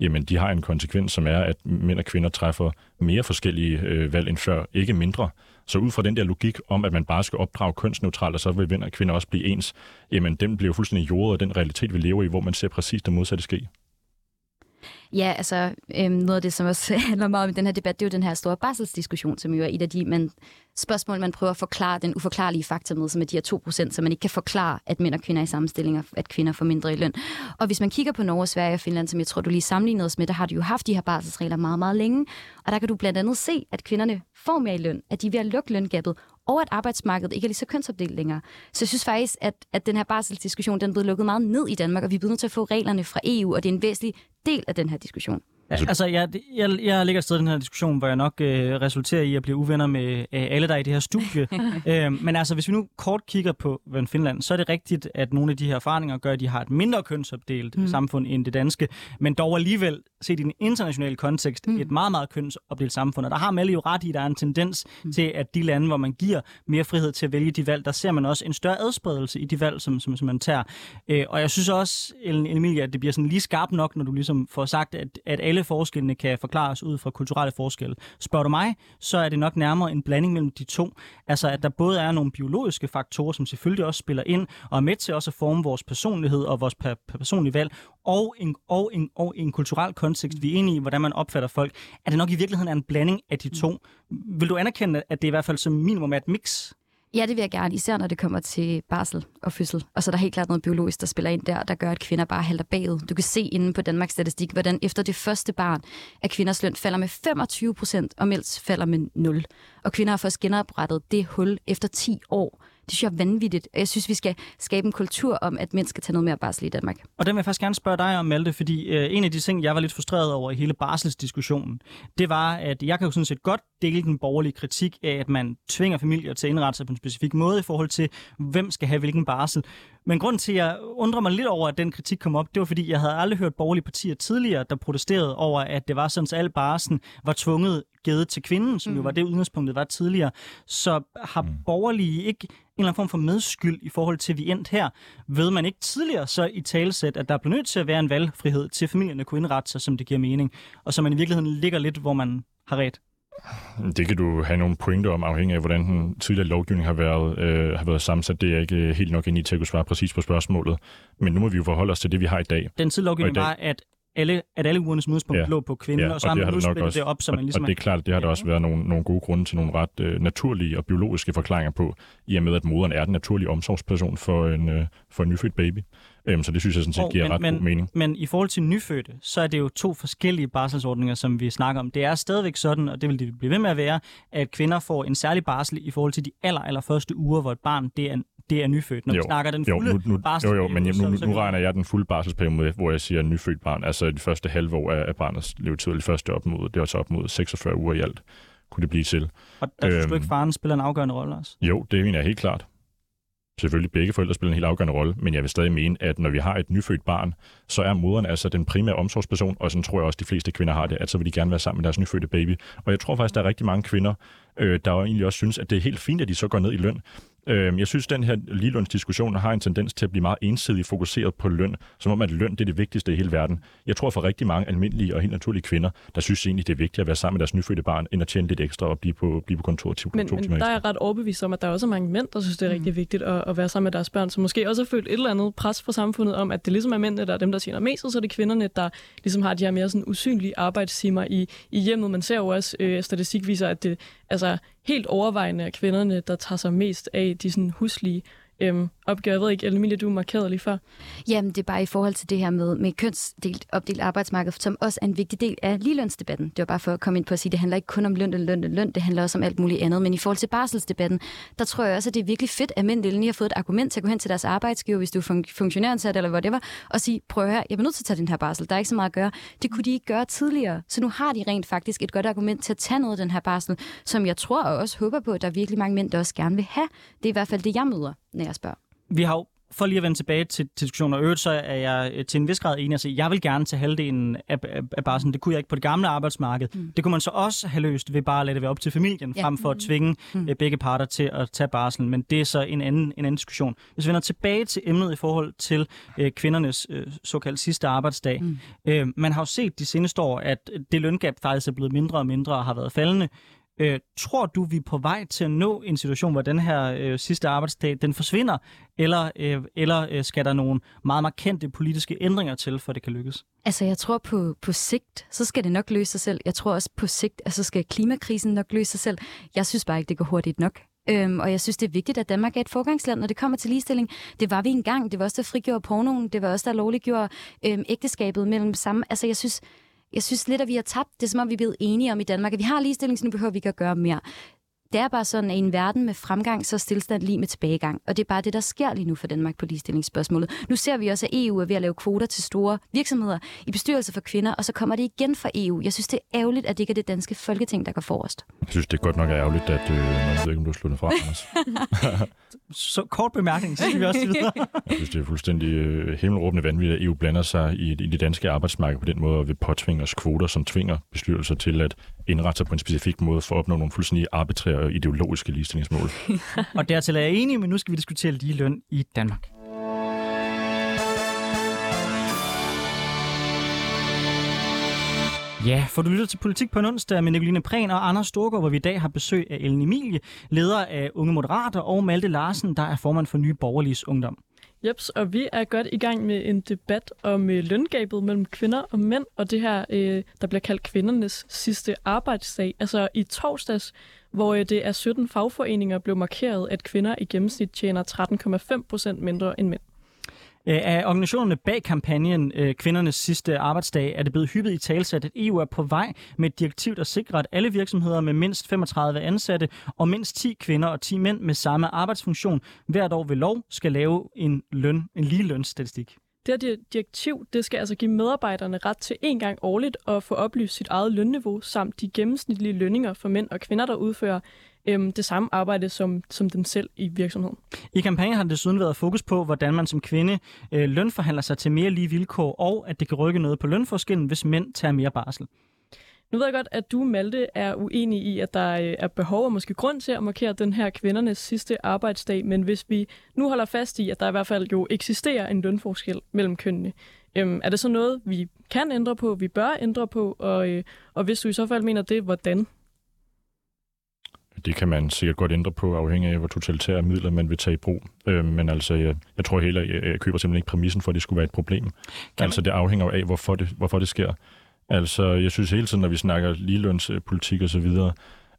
jamen de har en konsekvens, som er, at mænd og kvinder træffer mere forskellige øh, valg end før, ikke mindre. Så ud fra den der logik om, at man bare skal opdrage kønsneutralt, og så vil mænd og kvinder også blive ens, jamen den bliver fuldstændig jordet af den realitet, vi lever i, hvor man ser præcis det modsatte ske. Ja, altså øhm, noget af det, som også handler meget om i den her debat, det er jo den her store barselsdiskussion, som jo er et af de man, spørgsmål, man prøver at forklare den uforklarlige faktor med, som er de her 2%, så man ikke kan forklare, at mænd og kvinder er i samme stillinger, at kvinder får mindre i løn. Og hvis man kigger på Norge, Sverige og Finland, som jeg tror, du lige sammenlignede os med, der har du jo haft de her barselsregler meget, meget længe. Og der kan du blandt andet se, at kvinderne får mere i løn, at de er ved at lukke løngabet, og at arbejdsmarkedet ikke er lige så kønsopdelt længere. Så jeg synes faktisk, at, at den her barselsdiskussion, den er blevet lukket meget ned i Danmark, og vi er blevet nødt til at få reglerne fra EU, og det er en væsentlig del af den her diskussion. Altså, altså jeg, jeg, jeg ligger sted i den her diskussion, hvor jeg nok øh, resulterer i at blive uvenner med øh, alle, der er i det her studie. øh, men altså, hvis vi nu kort kigger på Finland, så er det rigtigt, at nogle af de her erfaringer gør, at de har et mindre kønsopdelt mm. samfund end det danske, men dog alligevel, set i en international kontekst, mm. et meget, meget kønsopdelt samfund. Og der har Melle jo ret i, at der er en tendens mm. til, at de lande, hvor man giver mere frihed til at vælge de valg, der ser man også en større adspredelse i de valg, som, som, som man tager. Øh, og jeg synes også, Emilie, at det bliver sådan lige skarpt nok, når du ligesom får sagt, at, at alle alle forskellene kan forklares ud fra kulturelle forskelle. Spørger du mig, så er det nok nærmere en blanding mellem de to. Altså, at der både er nogle biologiske faktorer, som selvfølgelig også spiller ind, og er med til også at forme vores personlighed og vores personlige valg, og en, og, en, og en kulturel kontekst, vi er inde i, hvordan man opfatter folk, er det nok i virkeligheden er en blanding af de to. Vil du anerkende, at det i hvert fald som minimum er et mix? Ja, det vil jeg gerne, især når det kommer til barsel og fødsel. Og så er der helt klart noget biologisk, der spiller ind der, der gør, at kvinder bare halter bagud. Du kan se inde på Danmarks Statistik, hvordan efter det første barn, at kvinders løn falder med 25 procent, og mælds falder med 0. Og kvinder har først genoprettet det hul efter 10 år. Det synes jeg er vanvittigt. Jeg synes, vi skal skabe en kultur om, at mænd skal tage noget mere barsel i Danmark. Og den vil jeg faktisk gerne spørge dig om, Malte, fordi øh, en af de ting, jeg var lidt frustreret over i hele barselsdiskussionen, det var, at jeg kan jo sådan set godt dele den borgerlige kritik af, at man tvinger familier til at indrette sig på en specifik måde i forhold til, hvem skal have hvilken barsel. Men grund til, at jeg undrer mig lidt over, at den kritik kom op, det var fordi, jeg havde aldrig hørt borgerlige partier tidligere, der protesterede over, at det var sådan, at al barsen var tvunget givet til kvinden, som mm. jo var det udgangspunktet var tidligere. Så har mm. borgerlige ikke en eller anden form for medskyld i forhold til, at vi endte her? Ved man ikke tidligere så i talesæt, at der bliver nødt til at være en valgfrihed til familien at kunne indrette sig, som det giver mening, og så man i virkeligheden ligger lidt, hvor man har ret? Det kan du have nogle pointer om, afhængig af, hvordan den tidligere lovgivning har været, øh, har været sammensat. Det er ikke øh, helt nok ind i til at kunne svare præcis på spørgsmålet. Men nu må vi jo forholde os til det, vi har i dag. Den tidligere lovgivning dag... var, at alle, at alle ugernes udgangspunkt ja. lå på kvinden, ja, og så har man udspillet det op, så man ligesom... Og det er klart, at det har der også været nogle, nogle gode grunde til nogle ret uh, naturlige og biologiske forklaringer på, i og med, at moderen er den naturlige omsorgsperson for en, uh, for en nyfødt baby. Um, så det synes jeg sådan set oh, giver men, ret men, god mening. Men i forhold til nyfødte, så er det jo to forskellige barselsordninger, som vi snakker om. Det er stadigvæk sådan, og det vil det blive ved med at være, at kvinder får en særlig barsel i forhold til de aller, aller første uger, hvor et barn det er det er nyfødt, når jo, vi snakker den fulde jo, nu, nu, barsel. Jo, jo, men nu, nu, nu regner jeg den fulde barselsperiode, hvor jeg siger nyfødt barn, altså det første halve år af, af barnets levetid, det første op mod, det er også op mod 46 uger i alt, kunne det blive til. Og der øhm, synes du ikke, faren spiller en afgørende rolle også? Jo, det mener jeg helt klart. Selvfølgelig begge forældre spiller en helt afgørende rolle, men jeg vil stadig mene, at når vi har et nyfødt barn, så er moderen altså den primære omsorgsperson, og sådan tror jeg også, de fleste kvinder har det, at så vil de gerne være sammen med deres nyfødte baby. Og jeg tror faktisk, der er rigtig mange kvinder, øh, der jo egentlig også synes, at det er helt fint, at de så går ned i løn. Øh, jeg synes, at den her ligelønsdiskussion har en tendens til at blive meget ensidigt fokuseret på løn, som om at løn det er det vigtigste i hele verden. Jeg tror for rigtig mange almindelige og helt naturlige kvinder, der synes egentlig, det er vigtigt at være sammen med deres nyfødte barn, end at tjene lidt ekstra og blive på, blive på kontor til men, men der er ret overbevist om, at der er også mange mænd, der synes, det er mm. rigtig vigtigt at, at være sammen med deres børn, som måske også har følt et eller andet pres fra samfundet om, at det ligesom er mændene, der er dem, der tjener mest, og så er det kvinderne, der ligesom har de her mere sådan usynlige arbejdstimer i, i hjemmet. Man ser jo også, øh, statistik viser, at det altså helt overvejende af kvinderne, der tager sig mest af de sådan huslige øhm, opgave. Jeg ved ikke, Emilie, du markerede lige før. Jamen, det er bare i forhold til det her med, med kønsdelt opdelt arbejdsmarked, som også er en vigtig del af ligelønsdebatten. Det var bare for at komme ind på at sige, at det handler ikke kun om løn, løn, løn, det handler også om alt muligt andet. Men i forhold til barselsdebatten, der tror jeg også, at det er virkelig fedt, at mænd lige har fået et argument til at gå hen til deres arbejdsgiver, hvis du er fun- funktionæransat eller whatever, og sige, prøv her, jeg er nødt til at tage den her barsel, der er ikke så meget at gøre. Det kunne de ikke gøre tidligere. Så nu har de rent faktisk et godt argument til at tage noget af den her barsel, som jeg tror og også håber på, at der er virkelig mange mænd, der også gerne vil have. Det er i hvert fald det, jeg møder, når jeg spørger vi har jo for lige at vende tilbage til, til diskussionen, og øvrigt så er jeg øh, til en vis grad enig at sige, jeg vil gerne til halvdelen af, af, af bare sådan, det kunne jeg ikke på det gamle arbejdsmarked. Mm. Det kunne man så også have løst ved bare at lade det være op til familien, ja. frem for at mm. tvinge mm. begge parter til at tage barslen, men det er så en anden, en anden diskussion. Hvis vi vender tilbage til emnet i forhold til øh, kvindernes øh, såkaldt sidste arbejdsdag, mm. øh, man har jo set de seneste år, at det løngab faktisk er blevet mindre og mindre og har været faldende, Øh, tror du, vi er på vej til at nå en situation, hvor den her øh, sidste arbejdsdag den forsvinder, eller, øh, eller øh, skal der nogle meget markante politiske ændringer til, for det kan lykkes? Altså, jeg tror på, på sigt, så skal det nok løse sig selv. Jeg tror også på sigt, altså skal klimakrisen nok løse sig selv. Jeg synes bare ikke, det går hurtigt nok. Øhm, og jeg synes, det er vigtigt, at Danmark er et forgangsland, når det kommer til ligestilling. Det var vi engang. Det var også der frigjorde pornoen. Det var også der lovliggjorde øhm, ægteskabet mellem samme. Altså, jeg synes, jeg synes lidt, at vi har tabt. Det er som om, vi er blevet enige om i Danmark, at vi har ligestilling, så nu behøver vi ikke at gøre mere. Det er bare sådan, at i en verden med fremgang, så er stillstand lige med tilbagegang. Og det er bare det, der sker lige nu for Danmark på ligestillingsspørgsmålet. Nu ser vi også, at EU er ved at lave kvoter til store virksomheder i bestyrelser for kvinder, og så kommer det igen fra EU. Jeg synes, det er ærgerligt, at det ikke er det danske folketing, der går forrest. Jeg synes, det er godt nok ærgerligt, at øh, man ved ikke, om du har sluttet fra, Anders. Så kort bemærkning, så skal vi også videre. Jeg synes, det er fuldstændig øh, himmelråbende vanvittigt, at EU blander sig i, i det danske arbejdsmarked på den måde, og vil påtvinge os kvoter, som tvinger bestyrelser til at indrette sig på en specifik måde for at opnå nogle fuldstændig arbitrære ideologiske ligestillingsmål. og dertil er jeg enig, men nu skal vi diskutere lige løn i Danmark. Ja, for du lytter til Politik på en onsdag med Nicoline Prehn og Anders Storgård, hvor vi i dag har besøg af Ellen Emilie, leder af Unge Moderater, og Malte Larsen, der er formand for Nye Borgerliges Ungdom. Jeps, og vi er godt i gang med en debat om øh, løngabet mellem kvinder og mænd, og det her, øh, der bliver kaldt kvindernes sidste arbejdsdag. Altså i torsdags, hvor øh, det er 17 fagforeninger blev markeret, at kvinder i gennemsnit tjener 13,5 procent mindre end mænd. Af øh, organisationerne bag kampagnen øh, Kvindernes sidste arbejdsdag er det blevet hyppigt i talsat, at EU er på vej med et direktiv, der sikrer, at alle virksomheder med mindst 35 ansatte og mindst 10 kvinder og 10 mænd med samme arbejdsfunktion hvert år ved lov skal lave en, løn, en lige lønstatistik. Det her direktiv det skal altså give medarbejderne ret til en gang årligt at få oplyst sit eget lønniveau samt de gennemsnitlige lønninger for mænd og kvinder, der udfører øhm, det samme arbejde som, som dem selv i virksomheden. I kampagnen har det desuden været fokus på, hvordan man som kvinde øh, lønforhandler sig til mere lige vilkår, og at det kan rykke noget på lønforskellen, hvis mænd tager mere barsel. Nu ved jeg godt, at du, Malte, er uenig i, at der øh, er behov og måske grund til at markere den her kvindernes sidste arbejdsdag, men hvis vi nu holder fast i, at der i hvert fald jo eksisterer en lønforskel mellem kønnene, øhm, er det så noget, vi kan ændre på, vi bør ændre på, og, øh, og hvis du i så fald mener det, hvordan? Det kan man sikkert godt ændre på, afhængig af, hvor totalitære midler man vil tage i brug. Øh, men altså, jeg, jeg tror heller, jeg, jeg køber simpelthen ikke præmissen for, at det skulle være et problem. Kan altså, det afhænger af, hvorfor det, hvorfor det sker. Altså, jeg synes hele tiden, når vi snakker ligelønspolitik og så videre,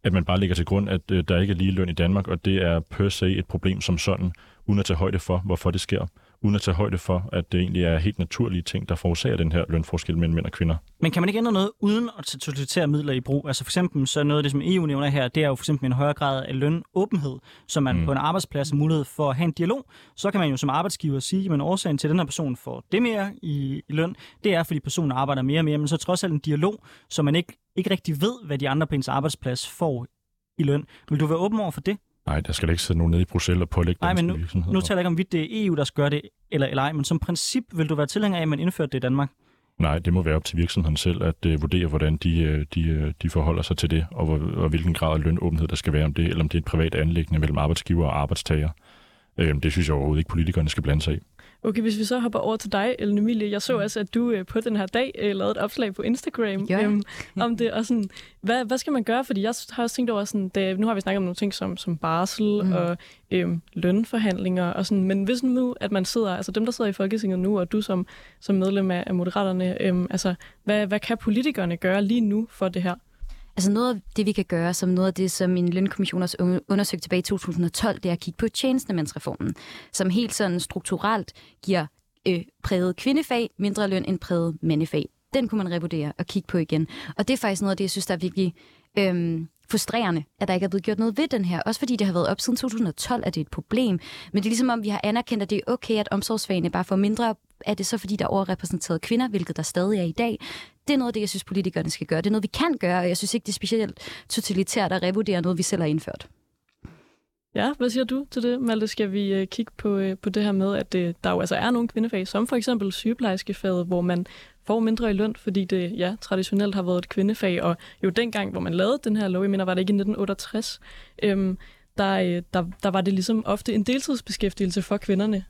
at man bare lægger til grund, at øh, der ikke er ligeløn i Danmark, og det er per se et problem som sådan, uden at tage højde for, hvorfor det sker uden at tage højde for, at det egentlig er helt naturlige ting, der forårsager den her lønforskel mellem mænd og kvinder. Men kan man ikke ændre noget uden at tage totalitære midler i brug? Altså for eksempel så noget af det, som EU nævner her, det er jo for eksempel en højere grad af lønåbenhed, så man mm. på en arbejdsplads har mulighed for at have en dialog. Så kan man jo som arbejdsgiver sige, at årsagen til, at den her person får det mere i, i løn, det er, fordi personen arbejder mere og mere, men så trods alt en dialog, så man ikke, ikke rigtig ved, hvad de andre på ens arbejdsplads får i løn. Vil du være åben over for det? Nej, der skal ikke sidde nogen nede i Bruxelles og pålægge Nej, men nu, nu taler jeg ikke om, hvorvidt det er EU, der skal gøre det, eller, eller ej, men som princip vil du være tilhænger af, at man indfører det i Danmark? Nej, det må være op til virksomheden selv at uh, vurdere, hvordan de, uh, de, uh, de forholder sig til det, og, hvor, og hvilken grad af lønåbenhed der skal være om det, eller om det er et privat anlæggende mellem arbejdsgiver og arbejdstager. Uh, det synes jeg overhovedet ikke, politikerne skal blande sig i. Okay, hvis vi så hopper over til dig, Ellen Emilie. Jeg så også, at du øh, på den her dag øh, lavede et opslag på Instagram ja. øhm, om det. Og sådan, hvad, hvad skal man gøre? Fordi jeg har også tænkt over, sådan, det, nu har vi snakket om nogle ting som, som barsel mm. og øhm, lønforhandlinger. Og sådan, men hvis nu, at man sidder, altså dem, der sidder i Folketinget nu, og du som, som medlem af, af Moderaterne, øhm, altså, hvad, hvad kan politikerne gøre lige nu for det her? Altså noget af det, vi kan gøre, som noget af det, som min lønkommission også undersøgte tilbage i 2012, det er at kigge på tjenestemandsreformen, som helt sådan strukturelt giver øh, præget kvindefag mindre løn end præget mandefag. Den kunne man revurdere og kigge på igen. Og det er faktisk noget af det, jeg synes, der er virkelig øh, frustrerende, at der ikke er blevet gjort noget ved den her. Også fordi det har været op siden 2012, at det er et problem. Men det er ligesom om, vi har anerkendt, at det er okay, at omsorgsfagene bare får mindre. Er det så fordi, der er overrepræsenteret kvinder, hvilket der stadig er i dag? Det er noget af det, jeg synes, politikerne skal gøre. Det er noget, vi kan gøre, og jeg synes ikke, det er specielt totalitært at revurdere noget, vi selv har indført. Ja, hvad siger du til det, Malte? Skal vi øh, kigge på, øh, på det her med, at uh, der jo altså er nogle kvindefag, som for eksempel sygeplejerskefaget, hvor man får mindre i løn, fordi det ja, traditionelt har været et kvindefag, og jo dengang, hvor man lavede den her lov, jeg mener, var det ikke i 1968, øhm, der, der, der var det ligesom ofte en deltidsbeskæftigelse for kvinderne.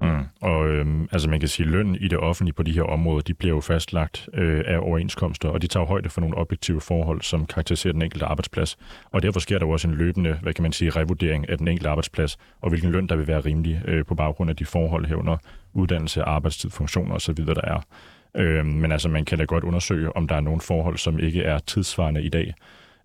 Mm. Og øhm, altså man kan sige, at løn i det offentlige på de her områder, de bliver jo fastlagt øh, af overenskomster, og de tager højde for nogle objektive forhold, som karakteriserer den enkelte arbejdsplads. Og derfor sker der jo også en løbende, hvad kan man sige, revurdering af den enkelte arbejdsplads, og hvilken løn der vil være rimelig øh, på baggrund af de forhold herunder uddannelse, arbejdstid, funktioner osv., der er. Øh, men altså man kan da godt undersøge, om der er nogle forhold, som ikke er tidsvarende i dag.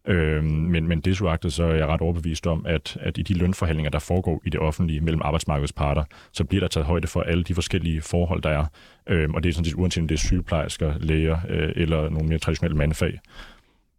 Øh, men, men desuagtet så er jeg ret overbevist om, at, at i de lønforhandlinger, der foregår i det offentlige mellem arbejdsmarkedets parter, så bliver der taget højde for alle de forskellige forhold, der er. Øh, og det er sådan set uanset om det er sygeplejersker, læger øh, eller nogle mere traditionelle mandfag.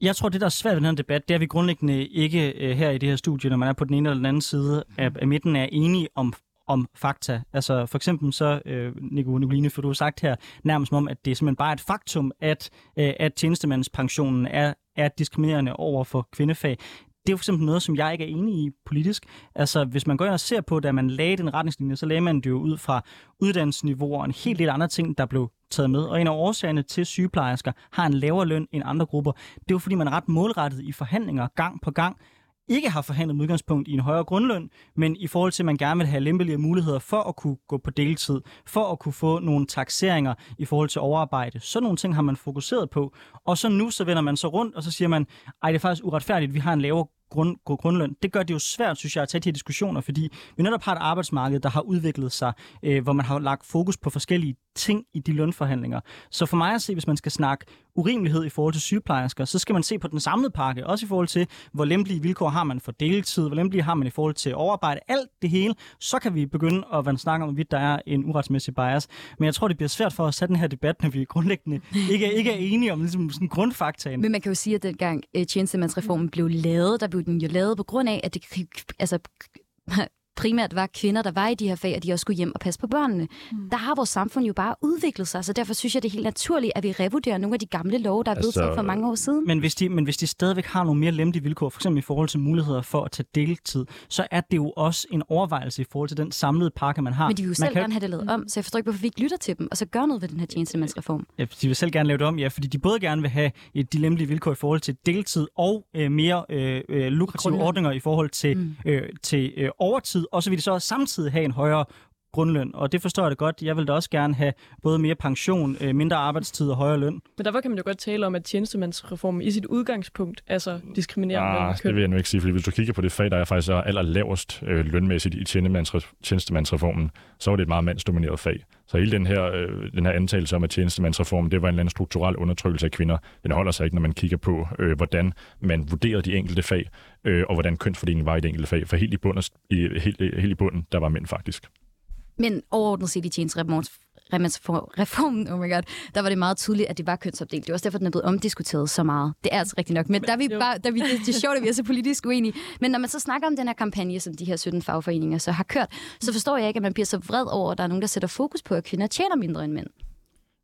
Jeg tror, det der er svært ved den her debat, det er, at vi grundlæggende ikke øh, her i det her studie, når man er på den ene eller den anden side af, af midten, er enige om om fakta. Altså for eksempel så, øh, Nico Nicoline, for du har sagt her nærmest om, at det er simpelthen bare et faktum, at, øh, at tjenestemandspensionen er, er diskriminerende over for kvindefag. Det er jo for eksempel noget, som jeg ikke er enig i politisk. Altså, hvis man går ind og ser på, da man lagde den retningslinje, så lagde man det jo ud fra uddannelsesniveau og en helt del andre ting, der blev taget med. Og en af årsagerne til, at sygeplejersker har en lavere løn end andre grupper, det er jo fordi, man er ret målrettet i forhandlinger gang på gang ikke har forhandlet med udgangspunkt i en højere grundløn, men i forhold til, at man gerne vil have lempelige muligheder for at kunne gå på deltid, for at kunne få nogle taxeringer i forhold til overarbejde. Så nogle ting har man fokuseret på. Og så nu så vender man så rundt, og så siger man, ej, det er faktisk uretfærdigt, vi har en lavere grund, grundløn. Det gør det jo svært, synes jeg, at tage de her diskussioner, fordi vi netop har et arbejdsmarked, der har udviklet sig, øh, hvor man har lagt fokus på forskellige ting i de lønforhandlinger. Så for mig at se, hvis man skal snakke urimelighed i forhold til sygeplejersker, så skal man se på den samlede pakke, også i forhold til, hvor lempelige vilkår har man for deltid, hvor lempelige har man i forhold til overarbejde, alt det hele, så kan vi begynde at snakke om, hvorvidt der er en uretsmæssig bias. Men jeg tror, det bliver svært for os at den her debat, når vi grundlæggende ikke, ikke er enige om ligesom, sådan grundfaktaen. Men man kan jo sige, at dengang øh, tjenestemandsreformen blev lavet, der blev den jo lavet på grund af, at det altså, primært var kvinder, der var i de her fag, og de også skulle hjem og passe på børnene. Mm. Der har vores samfund jo bare udviklet sig, så derfor synes jeg, det er helt naturligt, at vi revurderer nogle af de gamle love, der er blevet altså, for mange år siden. Men hvis, de, men hvis de stadigvæk har nogle mere lempelige vilkår, f.eks. i forhold til muligheder for at tage deltid, så er det jo også en overvejelse i forhold til den samlede pakke, man har. Men de vil jo selv kan... gerne have det lavet om, så jeg forstår ikke, hvorfor vi ikke lytter til dem, og så gør noget ved den her tjenestemandsreform. Ja, de vil selv gerne lave det om, ja, fordi de både gerne vil have et, de lempelige vilkår i forhold til deltid og øh, mere øh, øh, lukrative ordninger i forhold til, mm. øh, til øh, overtid, og så vil de så samtidig have en højere grundløn, og det forstår jeg det godt. Jeg vil da også gerne have både mere pension, øh, mindre arbejdstid og højere løn. Men derfor kan man jo godt tale om, at tjenestemandsreformen i sit udgangspunkt altså diskriminerer ah, det vil jeg nu ikke sige, fordi hvis du kigger på det fag, der er faktisk er aller lavest øh, lønmæssigt i tjenestemandsreformen, så er det et meget mandsdomineret fag. Så hele den her, øh, den her antagelse om, at tjenestemandsreformen, det var en eller anden strukturel undertrykkelse af kvinder, den holder sig ikke, når man kigger på, øh, hvordan man vurderede de enkelte fag, øh, og hvordan kønsfordelingen var i de enkelte fag. For helt i bunden, i, helt, helt i bunden der var mænd faktisk. Men overordnet set i tjenestereformen, oh my God, der var det meget tydeligt, at det var kønsopdelt. Det er også derfor, den er blevet omdiskuteret så meget. Det er altså rigtigt nok. Men der er vi bare, der er vi, det, det er sjovt, at vi er så politisk uenige. Men når man så snakker om den her kampagne, som de her 17 fagforeninger så har kørt, så forstår jeg ikke, at man bliver så vred over, at der er nogen, der sætter fokus på, at kvinder tjener mindre end mænd.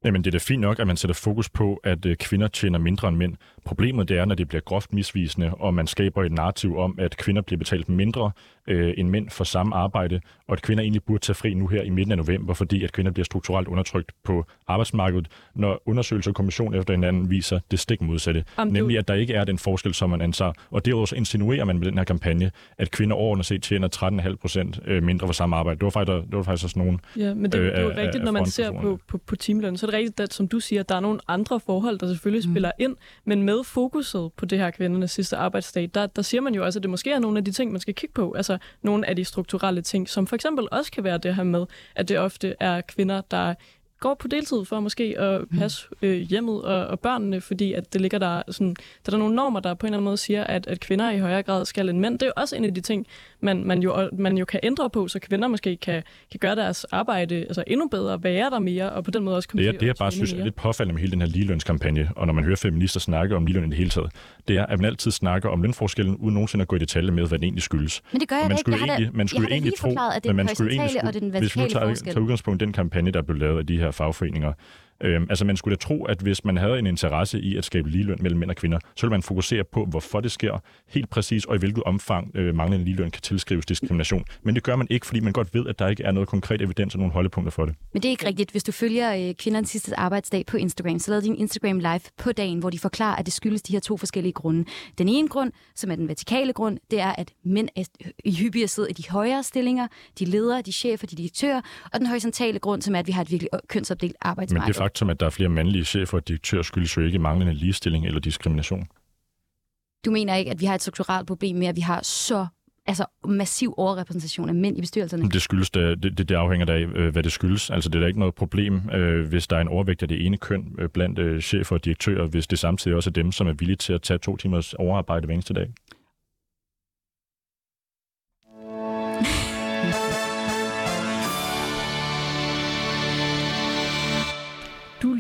Jamen, det er da fint nok, at man sætter fokus på, at øh, kvinder tjener mindre end mænd. Problemet det er, når det bliver groft misvisende, og man skaber et narrativ om, at kvinder bliver betalt mindre øh, end mænd for samme arbejde, og at kvinder egentlig burde tage fri nu her i midten af november, fordi at kvinder bliver strukturelt undertrykt på arbejdsmarkedet, når undersøgelser og kommission efter hinanden viser det stik modsatte. Om du... Nemlig, at der ikke er den forskel, som man antager. Og derudover så insinuerer man med den her kampagne, at kvinder overordnet set tjener 13,5 procent øh, mindre for samme arbejde. Det var faktisk, det var faktisk også nogen Ja, men det, øh, det er jo rigtigt, af, når man ser på, på, på timeløn, så er det rigtigt, at som du siger, at der er nogle andre forhold, der selvfølgelig mm. spiller ind, men med fokuset på det her kvindernes sidste arbejdsdag, der, der siger man jo også, at det måske er nogle af de ting, man skal kigge på. Altså nogle af de strukturelle ting, som for eksempel også kan være det her med, at det ofte er kvinder, der går på deltid for måske at mm. passe øh, hjemmet og, og børnene, fordi at det ligger der sådan, der er der nogle normer, der på en eller anden måde siger, at, at kvinder i højere grad skal end mænd. Det er jo også en af de ting, man, man, jo, man jo kan ændre på, så kvinder måske kan, kan gøre deres arbejde altså endnu bedre, være der mere, og på den måde også komme det Det, jeg bare synes er lidt påfaldende med hele den her ligelønskampagne, og når man hører feminister snakke om ligeløn i det hele taget, det er, at man altid snakker om lønforskellen, uden nogensinde at gå i detalje med, hvad den egentlig skyldes. Men det gør jeg man skulle ikke. Egentlig, man skulle egentlig tro, at det er man skulle egentlig skulle, Hvis vi nu tager, tager udgangspunkt i den kampagne, der blev lavet af de her fagforeninger, Øhm, altså man skulle da tro, at hvis man havde en interesse i at skabe ligeløn mellem mænd og kvinder, så ville man fokusere på, hvorfor det sker helt præcis, og i hvilket omfang øh, manglende ligeløn kan tilskrives diskrimination. Men det gør man ikke, fordi man godt ved, at der ikke er noget konkret evidens og nogle holdepunkter for det. Men det er ikke rigtigt. Hvis du følger øh, kvindernes sidste arbejdsdag på Instagram, så lavede de en Instagram live på dagen, hvor de forklarer, at det skyldes de her to forskellige grunde. Den ene grund, som er den vertikale grund, det er, at mænd er i hyppigere sidder i de højere stillinger, de ledere, de chefer, de direktører, og den horisontale grund, som er, at vi har et virkelig kønsopdelt arbejdsmarked. Men det faktum, at der er flere mandlige chefer og direktører, skyldes jo ikke manglende ligestilling eller diskrimination. Du mener ikke, at vi har et strukturelt problem med, at vi har så altså massiv overrepræsentation af mænd i bestyrelserne? Det skyldes det, det, det afhænger af, øh, hvad det skyldes. Altså det er da ikke noget problem, øh, hvis der er en overvægt af det ene køn øh, blandt øh, chefer og direktører, hvis det samtidig også er dem, som er villige til at tage to timers overarbejde hver eneste dag.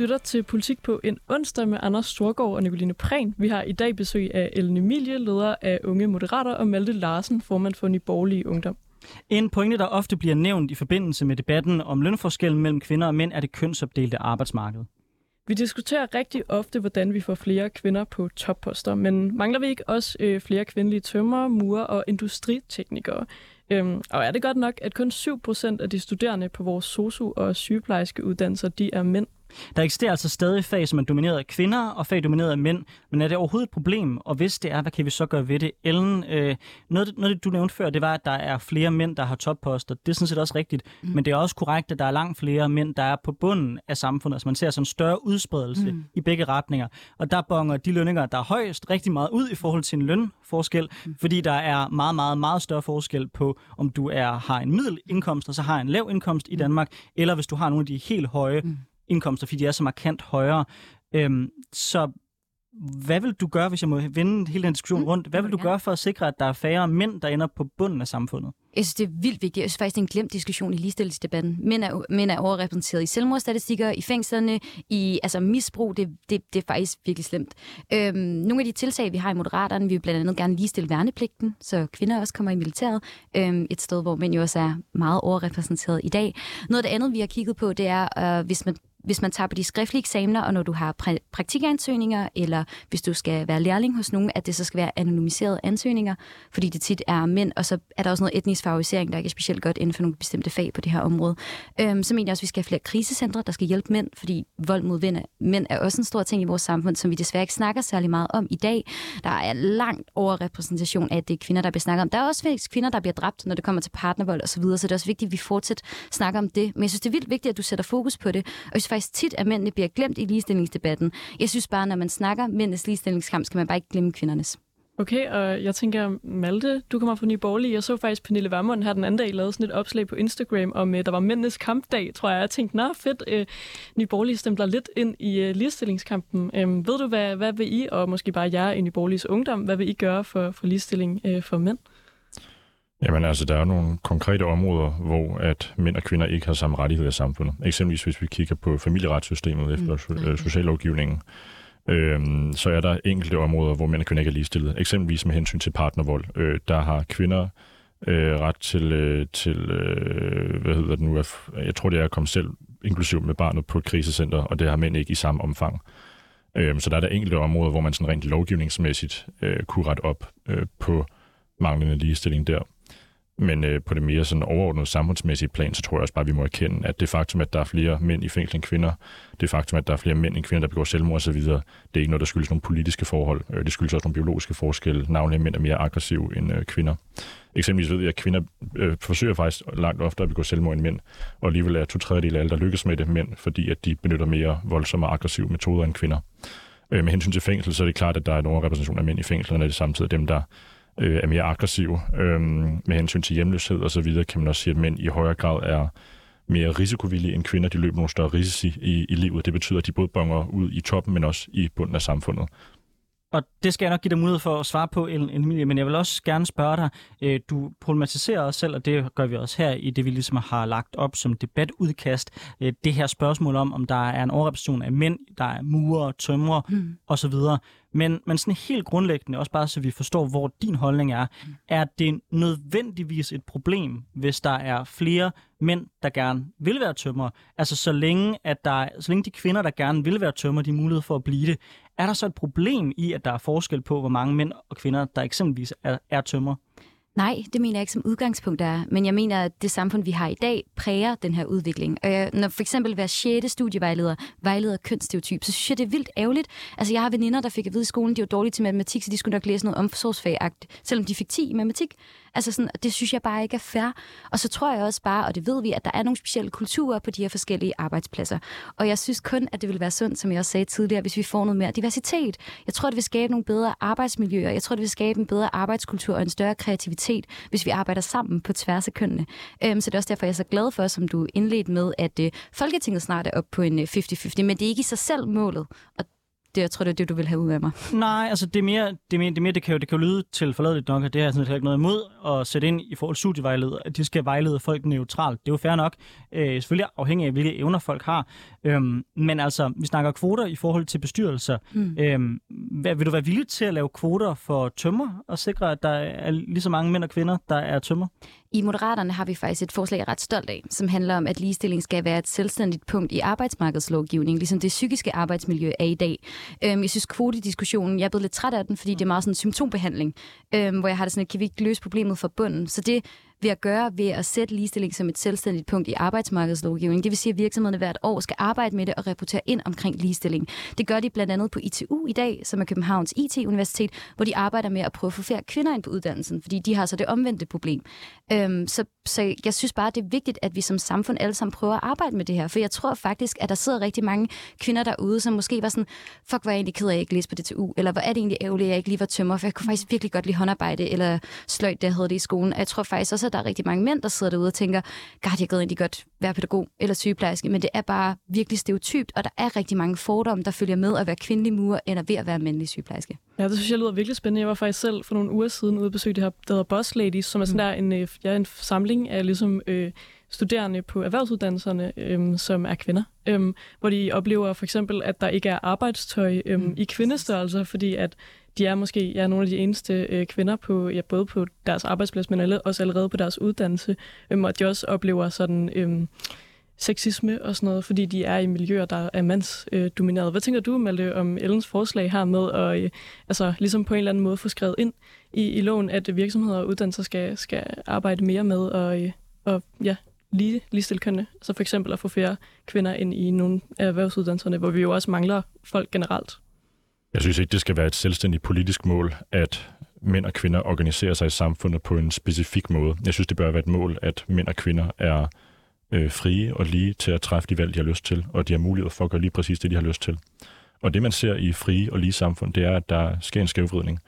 Lytter til Politik på en onsdag med Anders Storgård og Nicoline Prehn. Vi har i dag besøg af Ellen Emilie, leder af Unge Moderater, og Malte Larsen, formand for Nyborgerlige Ungdom. En pointe, der ofte bliver nævnt i forbindelse med debatten om lønforskellen mellem kvinder og mænd, er det kønsopdelte arbejdsmarked. Vi diskuterer rigtig ofte, hvordan vi får flere kvinder på topposter, men mangler vi ikke også øh, flere kvindelige tømmer, murer og industriteknikere? Øhm, og er det godt nok, at kun 7% af de studerende på vores sosu- og sygeplejerske uddannelser, de er mænd? Der eksisterer altså stadig fag, som er domineret af kvinder, og fag domineret af mænd. Men er det overhovedet et problem? Og hvis det er, hvad kan vi så gøre ved det? Ellen, øh, noget, noget du nævnte før, det var, at der er flere mænd, der har topposter. Det er sådan set også rigtigt. Mm. Men det er også korrekt, at der er langt flere mænd, der er på bunden af samfundet. Altså man ser sådan en større udspredelse mm. i begge retninger. Og der bonger de lønninger, der er højst, rigtig meget ud i forhold til en lønforskel. Mm. Fordi der er meget, meget, meget større forskel på, om du er har en middelindkomst, og så har en lav indkomst i Danmark, eller hvis du har nogle af de helt høje mm indkomster, fordi de er så markant højere. Øhm, så hvad vil du gøre, hvis jeg må vende hele den diskussion mm, rundt? Hvad vil du gøre for at sikre, at der er færre mænd, der ender på bunden af samfundet? Jeg synes, det er vildt vigtigt. Jeg synes faktisk, det er en glemt diskussion i ligestillingsdebatten. Mænd er, mænd er overrepræsenteret i selvmordsstatistikker, i fængslerne, i altså misbrug. Det, det, det er faktisk virkelig slemt. Øhm, nogle af de tiltag, vi har i Moderaterne, vi vil blandt andet gerne ligestille værnepligten, så kvinder også kommer i militæret. Øhm, et sted, hvor mænd jo også er meget overrepræsenteret i dag. Noget af det andet, vi har kigget på, det er, øh, hvis man hvis man tager på de skriftlige eksamener, og når du har pra- praktikansøgninger, eller hvis du skal være lærling hos nogen, at det så skal være anonymiserede ansøgninger, fordi det tit er mænd, og så er der også noget etnisk favorisering, der ikke er specielt godt inden for nogle bestemte fag på det her område. Øhm, så mener jeg også, at vi skal have flere krisecentre, der skal hjælpe mænd, fordi vold mod mænd er også en stor ting i vores samfund, som vi desværre ikke snakker særlig meget om i dag. Der er langt over repræsentation af, at det er kvinder, der bliver snakket om. Der er også kvinder, der bliver dræbt, når det kommer til partnervold osv., så, videre, så det er også vigtigt, at vi fortsat snakker om det. Men jeg synes, det er vildt vigtigt, at du sætter fokus på det. Og faktisk tit, at mændene bliver glemt i ligestillingsdebatten. Jeg synes bare, når man snakker mændenes ligestillingskamp, skal man bare ikke glemme kvindernes. Okay, og jeg tænker, Malte, du kommer fra Nye Borgerlige. Jeg så faktisk Pernille Vermund her den anden dag lavede sådan et opslag på Instagram om, at der var mændenes kampdag, tror jeg. Jeg tænkte, nå fedt, øh, Nye Borgerlige stempler lidt ind i øh, ligestillingskampen. Øh, ved du, hvad, hvad vil I, og måske bare jer i Nye Borgerliges ungdom, hvad vil I gøre for, for ligestilling øh, for mænd? Jamen altså, der er nogle konkrete områder, hvor at mænd og kvinder ikke har samme rettigheder i samfundet. Eksempelvis hvis vi kigger på familieretssystemet efter mm. sociallovgivningen, øhm, så er der enkelte områder, hvor mænd og kvinder ikke er ligestillet. Eksempelvis med hensyn til partnervold. Øh, der har kvinder øh, ret til, øh, til øh, hvad hedder det nu, jeg tror det er at komme selv inklusiv med barnet på et krisecenter, og det har mænd ikke i samme omfang. Øh, så der er der enkelte områder, hvor man sådan rent lovgivningsmæssigt øh, kunne rette op øh, på manglende ligestilling der. Men øh, på det mere sådan overordnede samfundsmæssige plan, så tror jeg også bare, at vi må erkende, at det faktum, at der er flere mænd i fængsel end kvinder, det faktum, at der er flere mænd end kvinder, der begår selvmord osv., det er ikke noget, der skyldes nogle politiske forhold. Øh, det skyldes også nogle biologiske forskelle. Navnlig mænd er mere aggressive end øh, kvinder. Eksempelvis ved jeg, at kvinder øh, forsøger faktisk langt oftere at begå selvmord end mænd, og alligevel er to tredjedel af alle, der lykkes med det, mænd, fordi at de benytter mere voldsomme og aggressive metoder end kvinder. Øh, med hensyn til fængsel, så er det klart, at der er en overrepræsentation af mænd i fængslerne, og det er samtidig dem, der øh, er mere aggressive. Øh, med hensyn til hjemløshed og så videre, kan man også sige, at mænd i højere grad er mere risikovillige end kvinder. De løber nogle større risici i, i livet. Det betyder, at de både bonger ud i toppen, men også i bunden af samfundet og det skal jeg nok give dig mulighed for at svare på, Emilie, men jeg vil også gerne spørge dig, øh, du problematiserer også selv, og det gør vi også her i det, vi ligesom har lagt op som debatudkast, øh, det her spørgsmål om, om der er en overrepræsentation af mænd, der er murer, tømrer mm. osv., men, men sådan helt grundlæggende, også bare så vi forstår, hvor din holdning er, mm. er det nødvendigvis et problem, hvis der er flere mænd, der gerne vil være tømmer? Altså så længe, at der, så længe de kvinder, der gerne vil være tømmer, de har mulighed for at blive det, er der så et problem i, at der er forskel på, hvor mange mænd og kvinder, der eksempelvis er, er tømmer? Nej, det mener jeg ikke som udgangspunkt er, men jeg mener, at det samfund, vi har i dag, præger den her udvikling. Og jeg, når for eksempel hver sjette studievejleder vejleder kønsstereotyp, så synes jeg, det er vildt ærgerligt. Altså, jeg har veninder, der fik at vide i skolen, de var dårlige til matematik, så de skulle nok læse noget omsorgsfagagtigt, selvom de fik 10 i matematik. Altså sådan, det synes jeg bare ikke er fair. Og så tror jeg også bare, og det ved vi, at der er nogle specielle kulturer på de her forskellige arbejdspladser. Og jeg synes kun, at det vil være sundt, som jeg også sagde tidligere, hvis vi får noget mere diversitet. Jeg tror, det vil skabe nogle bedre arbejdsmiljøer. Jeg tror, det vil skabe en bedre arbejdskultur og en større kreativitet, hvis vi arbejder sammen på tværs af kønnene. Øhm, så det er også derfor, jeg er så glad for, som du indledte med, at øh, Folketinget snart er op på en øh, 50-50, men det er ikke i sig selv målet. Og det, jeg tror, det er det, du vil have ud af mig. Nej, altså det er mere, det, er mere, det, er mere, det, kan, jo, det kan jo lyde til forladeligt nok, at det har jeg sådan ikke noget imod at sætte ind i forhold til studievejleder, at de skal vejlede folk neutralt. Det er jo fair nok, øh, selvfølgelig afhængig af, hvilke evner folk har. Øhm, men altså, vi snakker kvoter i forhold til bestyrelser. Mm. Øhm, hvad, vil du være villig til at lave kvoter for tømmer og sikre, at der er lige så mange mænd og kvinder, der er tømmer? I Moderaterne har vi faktisk et forslag, jeg er ret stolt af, som handler om, at ligestilling skal være et selvstændigt punkt i arbejdsmarkedslovgivningen, ligesom det psykiske arbejdsmiljø er i dag. Øhm, jeg synes, kvotediskussionen, jeg er blevet lidt træt af den, fordi det er meget sådan en symptombehandling, øhm, hvor jeg har det sådan, at kan vi ikke løse problemet fra bunden? Så det ved at gøre ved at sætte ligestilling som et selvstændigt punkt i arbejdsmarkedslovgivningen. Det vil sige, at virksomhederne hvert år skal arbejde med det og rapportere ind omkring ligestilling. Det gør de blandt andet på ITU i dag, som er Københavns IT-universitet, hvor de arbejder med at prøve at få flere kvinder ind på uddannelsen, fordi de har så det omvendte problem. Øhm, så, så jeg synes bare, det er vigtigt, at vi som samfund alle sammen prøver at arbejde med det her, for jeg tror faktisk, at der sidder rigtig mange kvinder derude, som måske var sådan, fuck, hvor er jeg egentlig ked af, at jeg ikke læste på DTU, eller hvor er det egentlig ærgerligt, at jeg ikke lige var tømmer, for jeg kunne faktisk virkelig godt lide håndarbejde, eller sløjt, der havde det i skolen. Og jeg tror faktisk også, at der er rigtig mange mænd, der sidder derude og tænker, godt, jeg gad egentlig godt være pædagog eller sygeplejerske, men det er bare virkelig stereotypt, og der er rigtig mange fordomme, der følger med at være kvindelig murer, eller ved at være mandlig sygeplejerske. Ja, det synes jeg lyder virkelig spændende. Jeg var faktisk selv for nogle uger siden ude og besøge det her, der hedder Boss Ladies, som er sådan mm. der en, øh, ja, en samling af ligesom, øh, studerende på erhvervsuddannelserne, øh, som er kvinder, øh, hvor de oplever for eksempel, at der ikke er arbejdstøj øh, mm. i kvindestørrelse, fordi at de er måske ja, nogle af de eneste øh, kvinder på ja, både på deres arbejdsplads, men også allerede på deres uddannelse, øh, og de også oplever sådan øh, sexisme og sådan noget, fordi de er i miljøer, der er mandsdomineret. Hvad tænker du, Malte, om Ellens forslag her med at øh, altså, ligesom på en eller anden måde få skrevet ind i, i loven, at virksomheder og uddannelser skal, skal arbejde mere med og, øh, og ja, lige, ligestille kønne. Så altså for eksempel at få flere kvinder ind i nogle af erhvervsuddannelserne, hvor vi jo også mangler folk generelt. Jeg synes ikke, det skal være et selvstændigt politisk mål, at mænd og kvinder organiserer sig i samfundet på en specifik måde. Jeg synes, det bør være et mål, at mænd og kvinder er øh, frie og lige til at træffe de valg, de har lyst til, og de har mulighed for at gøre lige præcis det, de har lyst til. Og det, man ser i frie og lige samfund, det er, at der sker en skævvridning.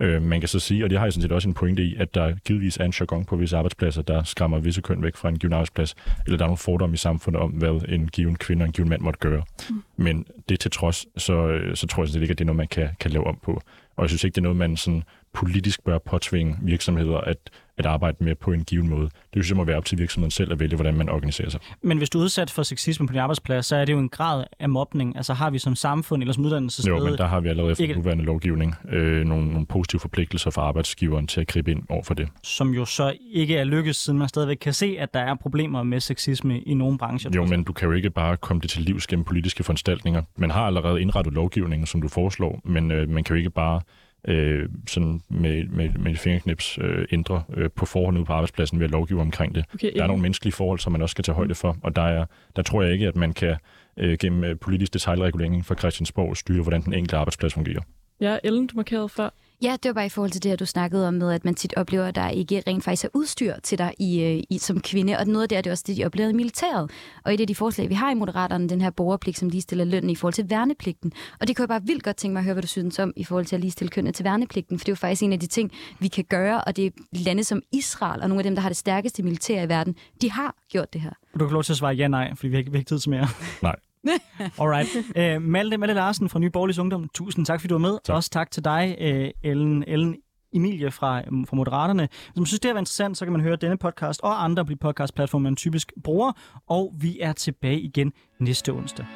Øh, man kan så sige, og det har jeg sådan set også en pointe i, at der givetvis er en jargon på visse arbejdspladser, der skræmmer visse køn væk fra en given arbejdsplads, eller der er nogle fordomme i samfundet om, hvad en given kvinde og en given mand måtte gøre. Mm. Men det til trods, så, så tror jeg sådan set ikke, at det er noget, man kan, kan lave om på. Og jeg synes ikke, det er noget, man sådan politisk bør påtvinge virksomheder at, at arbejde med på en given måde. Det synes jeg må være op til virksomheden selv at vælge, hvordan man organiserer sig. Men hvis du er udsat for sexisme på din arbejdsplads, så er det jo en grad af mobning. Altså har vi som samfund eller som uddannelsessted... Jo, men der har vi allerede efter ikke... nuværende lovgivning øh, nogle, nogle positive forpligtelser for arbejdsgiveren til at gribe ind over for det. Som jo så ikke er lykkes, siden man stadigvæk kan se, at der er problemer med sexisme i nogle brancher. Jo, men du kan jo ikke bare komme det til livs gennem politiske foranstaltninger. Man har allerede indrettet lovgivningen, som du foreslår, men øh, man kan jo ikke bare øh, sådan med, med, med fingerknips øh, ændre øh, på forhånd ude på arbejdspladsen ved at lovgive omkring det. Okay, der er nogle menneskelige forhold, som man også skal tage højde for, og der, er, der tror jeg ikke, at man kan øh, gennem øh, politisk detaljregulering fra Christiansborg styre, hvordan den enkelte arbejdsplads fungerer. Ja, Ellen, du markerede før. Ja, det var bare i forhold til det, at du snakkede om med, at man tit oplever, at der ikke rent faktisk er udstyr til dig i, øh, i, som kvinde. Og noget af det er det også det, de oplever i militæret. Og et af de forslag, vi har i Moderaterne, den her borgerpligt, som ligestiller lønnen i forhold til værnepligten. Og det kunne jeg bare vildt godt tænke mig at høre, hvad du synes om i forhold til at ligestille kønnet til værnepligten. For det er jo faktisk en af de ting, vi kan gøre, og det er lande som Israel og nogle af dem, der har det stærkeste militær i verden, de har gjort det her. Du kan lov til at svare ja, nej, fordi vi har ikke, vi har ikke tid til mere. Nej. Alright. Uh, Malte, Malte Larsen fra Nye Borgerlige Ungdom, tusind tak, fordi du var med. Tak. Også tak til dig, uh, Ellen, Ellen Emilie fra, um, fra Moderaterne. Hvis man synes, det har været interessant, så kan man høre denne podcast og andre på podcastplatforme, man typisk bruger. Og vi er tilbage igen næste onsdag.